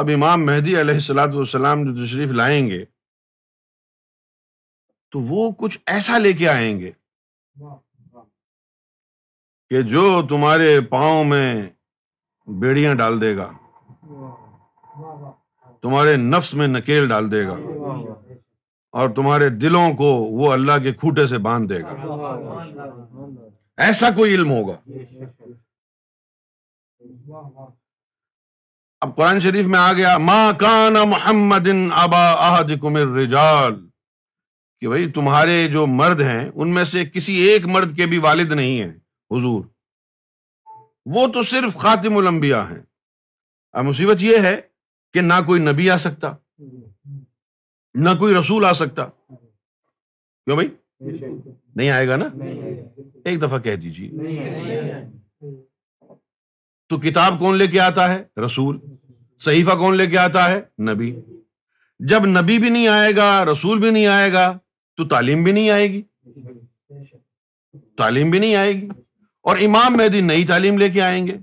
اب امام مہدی علیہ السلاۃ والسلام جو تشریف لائیں گے تو وہ کچھ ایسا لے کے آئیں گے کہ جو تمہارے پاؤں میں بیڑیاں ڈال دے گا تمہارے نفس میں نکیل ڈال دے گا اور تمہارے دلوں کو وہ اللہ کے کھوٹے سے باندھ دے گا ایسا کوئی علم ہوگا اب قرآن شریف میں آ گیا ماں کان محمد ابا کہ بھائی تمہارے جو مرد ہیں ان میں سے کسی ایک مرد کے بھی والد نہیں ہیں حضور وہ تو صرف خاتم الانبیاء ہیں اب مصیبت یہ ہے کہ نہ کوئی نبی آ سکتا نہ کوئی رسول آ سکتا کیوں بھائی نہیں آئے گا نا ایک دفعہ کہہ دیجیے تو کتاب کون لے کے آتا ہے رسول صحیفہ کون لے کے آتا ہے نبی جب نبی بھی نہیں آئے گا رسول بھی نہیں آئے گا تو تعلیم بھی نہیں آئے گی تعلیم بھی نہیں آئے گی اور امام مہدی نئی تعلیم لے کے آئیں گے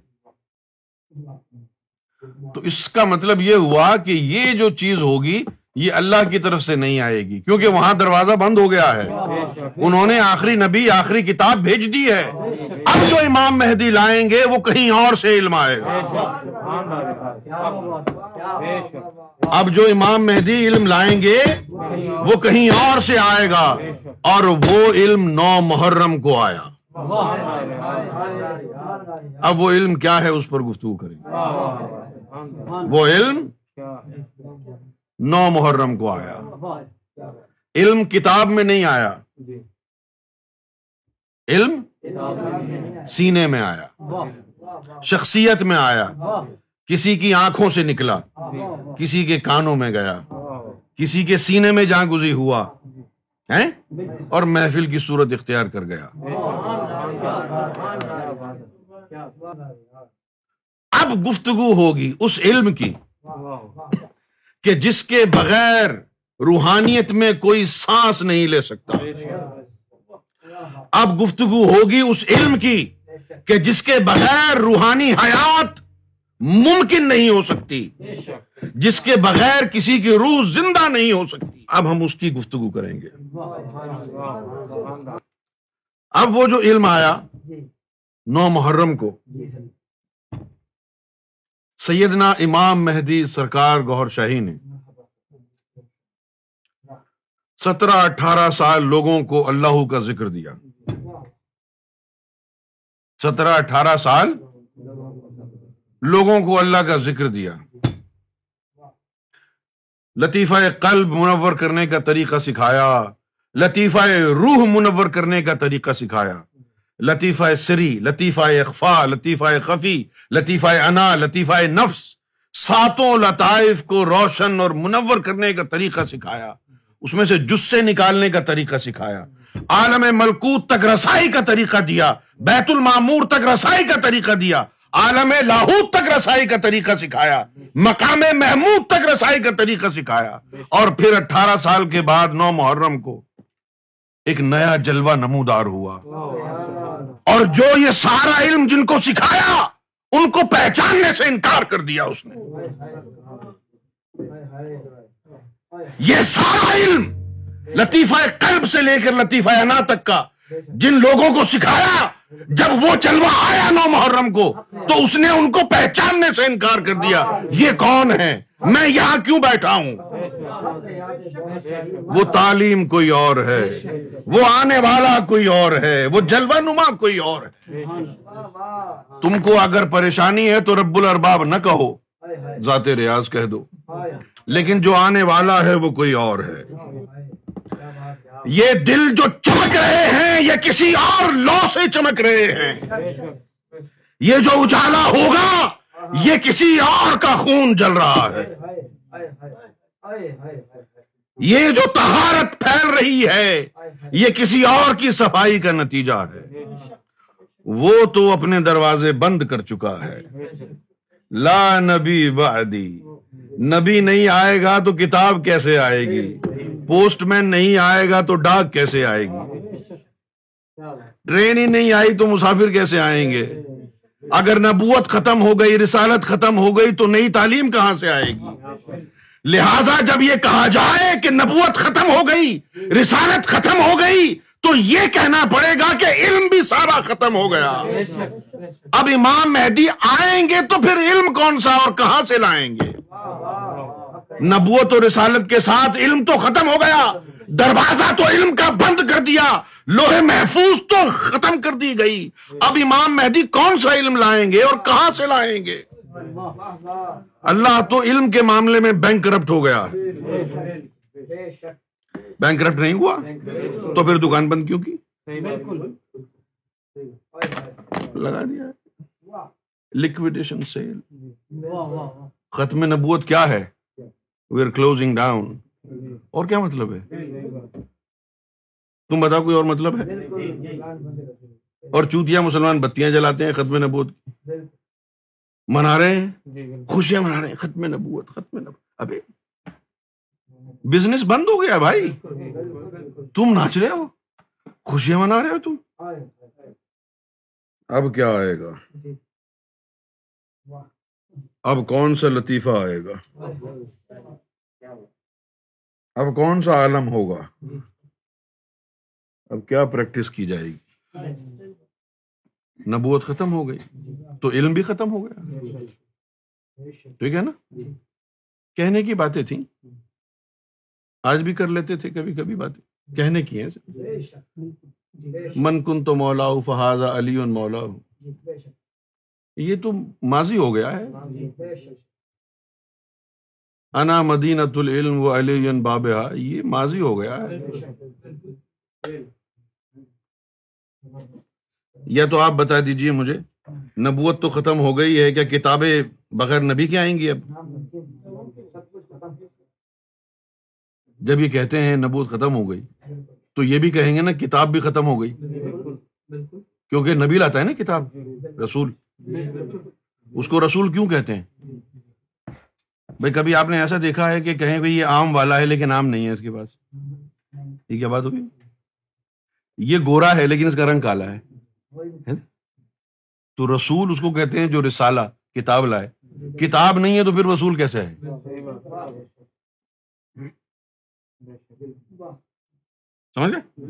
تو اس کا مطلب یہ ہوا کہ یہ جو چیز ہوگی یہ اللہ کی طرف سے نہیں آئے گی کیونکہ وہاں دروازہ بند ہو گیا ہے انہوں نے آخری نبی آخری کتاب بھیج دی ہے اب جو امام مہدی لائیں گے وہ کہیں اور سے علم آئے گا اب جو امام مہدی علم لائیں گے وہ کہیں اور سے آئے گا اور وہ علم نو محرم کو آیا اب وہ علم کیا ہے اس پر گفتگو گے وہ علم نو محرم کو آیا ہاں، ہاں، علم کتاب میں نہیں آیا جی۔ علم سینے میں آیا شخصیت میں آیا کسی کی آنکھوں سے نکلا جی۔ کسی کے کانوں میں گیا کسی کے سینے میں گزی ہوا جی۔ ہے اور محفل کی صورت اختیار کر گیا اب گفتگو ہوگی اس علم کی کہ جس کے بغیر روحانیت میں کوئی سانس نہیں لے سکتا اب گفتگو ہوگی اس علم کی کہ جس کے بغیر روحانی حیات ممکن نہیں ہو سکتی جس کے بغیر کسی کی روح زندہ نہیں ہو سکتی اب ہم اس کی گفتگو کریں گے اب وہ جو علم آیا نو محرم کو جی، سیدنا امام مہدی سرکار گہر شاہی نے سترہ اٹھارہ سال لوگوں کو اللہ کا ذکر دیا سترہ اٹھارہ سال لوگوں کو اللہ کا ذکر دیا لطیفہ قلب منور کرنے کا طریقہ سکھایا لطیفہ روح منور کرنے کا طریقہ سکھایا لطیفہ سری لطیفہ اخفا لطیفہ خفی لطیفہ انا لطیفہ نفس ساتوں لطائف کو روشن اور منور کرنے کا طریقہ سکھایا اس میں سے جسے نکالنے کا طریقہ سکھایا عالم ملکوت تک رسائی کا طریقہ دیا بیت المامور تک رسائی کا طریقہ دیا عالم لاہوت تک رسائی کا طریقہ سکھایا مقام محمود تک رسائی کا طریقہ سکھایا اور پھر اٹھارہ سال کے بعد نو محرم کو ایک نیا جلوہ نمودار ہوا اور جو یہ سارا علم جن کو سکھایا ان کو پہچاننے سے انکار کر دیا اس نے یہ سارا علم لطیفہ قلب سے لے کر لطیفہ انا تک کا جن لوگوں کو سکھایا جب وہ چلوا آیا نو محرم کو تو اس نے ان کو پہچاننے سے انکار کر دیا یہ کون ہے میں یہاں کیوں بیٹھا ہوں وہ تعلیم کوئی اور ہے وہ آنے والا کوئی اور ہے وہ جلوہ نما کوئی اور ہے تم کو اگر پریشانی ہے تو رب الارباب نہ کہو ذات ریاض کہہ دو لیکن جو آنے والا ہے وہ کوئی اور ہے یہ دل جو چمک رہے ہیں یہ کسی اور لو سے چمک رہے ہیں یہ جو اجالا ہوگا یہ کسی اور کا خون جل رہا ہے یہ جو تہارت پھیل رہی ہے یہ کسی اور کی صفائی کا نتیجہ ہے وہ تو اپنے دروازے بند کر چکا ہے لا نبی بعدی نبی نہیں آئے گا تو کتاب کیسے آئے گی پوسٹ مین نہیں آئے گا تو ڈاک کیسے آئے گی ٹرین ہی نہیں آئی تو مسافر کیسے آئیں گے اگر نبوت ختم ہو گئی رسالت ختم ہو گئی تو نئی تعلیم کہاں سے آئے گی لہذا جب یہ کہا جائے کہ نبوت ختم ہو گئی رسالت ختم ہو گئی تو یہ کہنا پڑے گا کہ علم بھی سارا ختم ہو گیا اب امام مہدی آئیں گے تو پھر علم کون سا اور کہاں سے لائیں گے نبوت و رسالت کے ساتھ علم تو ختم ہو گیا دروازہ تو علم کا بند کر دیا لوہے محفوظ تو ختم کر دی گئی اب امام مہدی کون سا علم لائیں گے اور کہاں سے لائیں گے اللہ تو علم کے معاملے میں بینک کرپٹ ہو گیا بینک کرپٹ نہیں ہوا تو پھر دکان بند کیوں کی لگا دیا سیل ختم نبوت کیا ہے وی آر کلوزنگ ڈاؤن اور کیا مطلب ہے تم بتاؤ کوئی اور مطلب ہے اور چوتیا مسلمان بتیاں جلاتے ہیں ختم نبوت منا رہے ہیں جی، خوشیاں منا رہے ہیں ختم نبوت ختم نبوت ابھی بزنس بند ہو گیا بھائی تم ناچ رہے ہو خوشیاں منا رہے ہو تم اب کیا آئے گا جی۔ اب کون سا لطیفہ آئے گا اب کون سا عالم ہوگا اب کیا پریکٹس کی جائے گی نبوت ختم ہو گئی تو علم بھی ختم ہو گیا ٹھیک ہے نا کہنے کی باتیں تھیں آج بھی کر لیتے تھے کبھی کبھی باتیں کہنے کی ہیں من کن تو مولا فہذا علی مولا یہ تو ماضی ہو گیا ہے انا و علی بابہ یہ ماضی ہو گیا ہے یا تو آپ بتا دیجیے مجھے نبوت تو ختم ہو گئی ہے کیا کتابیں بغیر نبی کے آئیں گی اب جب یہ کہتے ہیں نبوت ختم ہو گئی تو یہ بھی کہیں گے نا کتاب بھی ختم ہو گئی کیونکہ نبی لاتا ہے نا کتاب رسول اس کو رسول کیوں کہتے ہیں بھائی کبھی آپ نے ایسا دیکھا ہے کہ کہیں بھائی یہ آم والا ہے لیکن آم نہیں ہے اس کے پاس یہ کیا بات ہوگی یہ گورا ہے لیکن اس کا رنگ کالا ہے تو رسول اس کو کہتے ہیں جو رسالہ کتاب لائے کتاب نہیں ہے تو پھر رسول کیسے ہے سمجھ گئے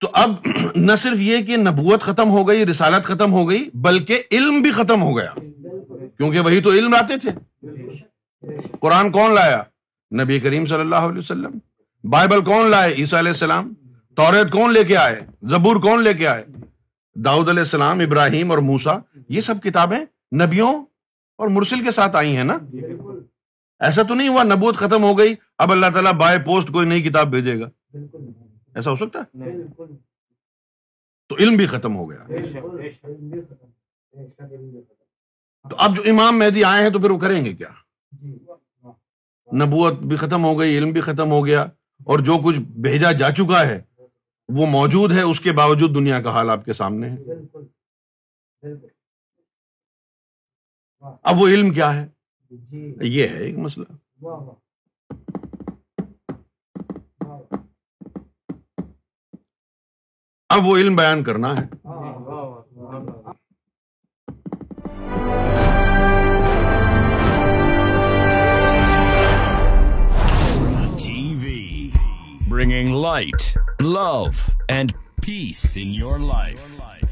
تو اب نہ صرف یہ کہ نبوت ختم ہو گئی رسالت ختم ہو گئی بلکہ علم بھی ختم ہو گیا کیونکہ وہی تو علم لاتے تھے قرآن کون لایا نبی کریم صلی اللہ علیہ وسلم بائبل کون لائے عیسیٰ علیہ السلام توریت کون لے کے آئے زبور کون لے کے آئے داؤد علیہ السلام ابراہیم اور موسا یہ سب کتابیں نبیوں اور مرسل کے ساتھ آئی ہیں نا ایسا تو نہیں ہوا نبوت ختم ہو گئی اب اللہ تعالیٰ بائی پوسٹ کوئی نئی کتاب بھیجے گا ایسا ہو سکتا ہے تو علم بھی ختم ہو گیا تو اب جو امام مہدی آئے ہیں تو پھر وہ کریں گے کیا جی۔ نبوت بھی ختم ہو گئی علم بھی ختم ہو گیا اور جو کچھ بھیجا جا چکا ہے وہ موجود ہے اس کے باوجود دنیا کا حال آپ کے سامنے ہے اب وہ علم کیا ہے جی۔ یہ ہے ایک مسئلہ اب وہ علم بیان کرنا ہے bringing light love and peace in your life life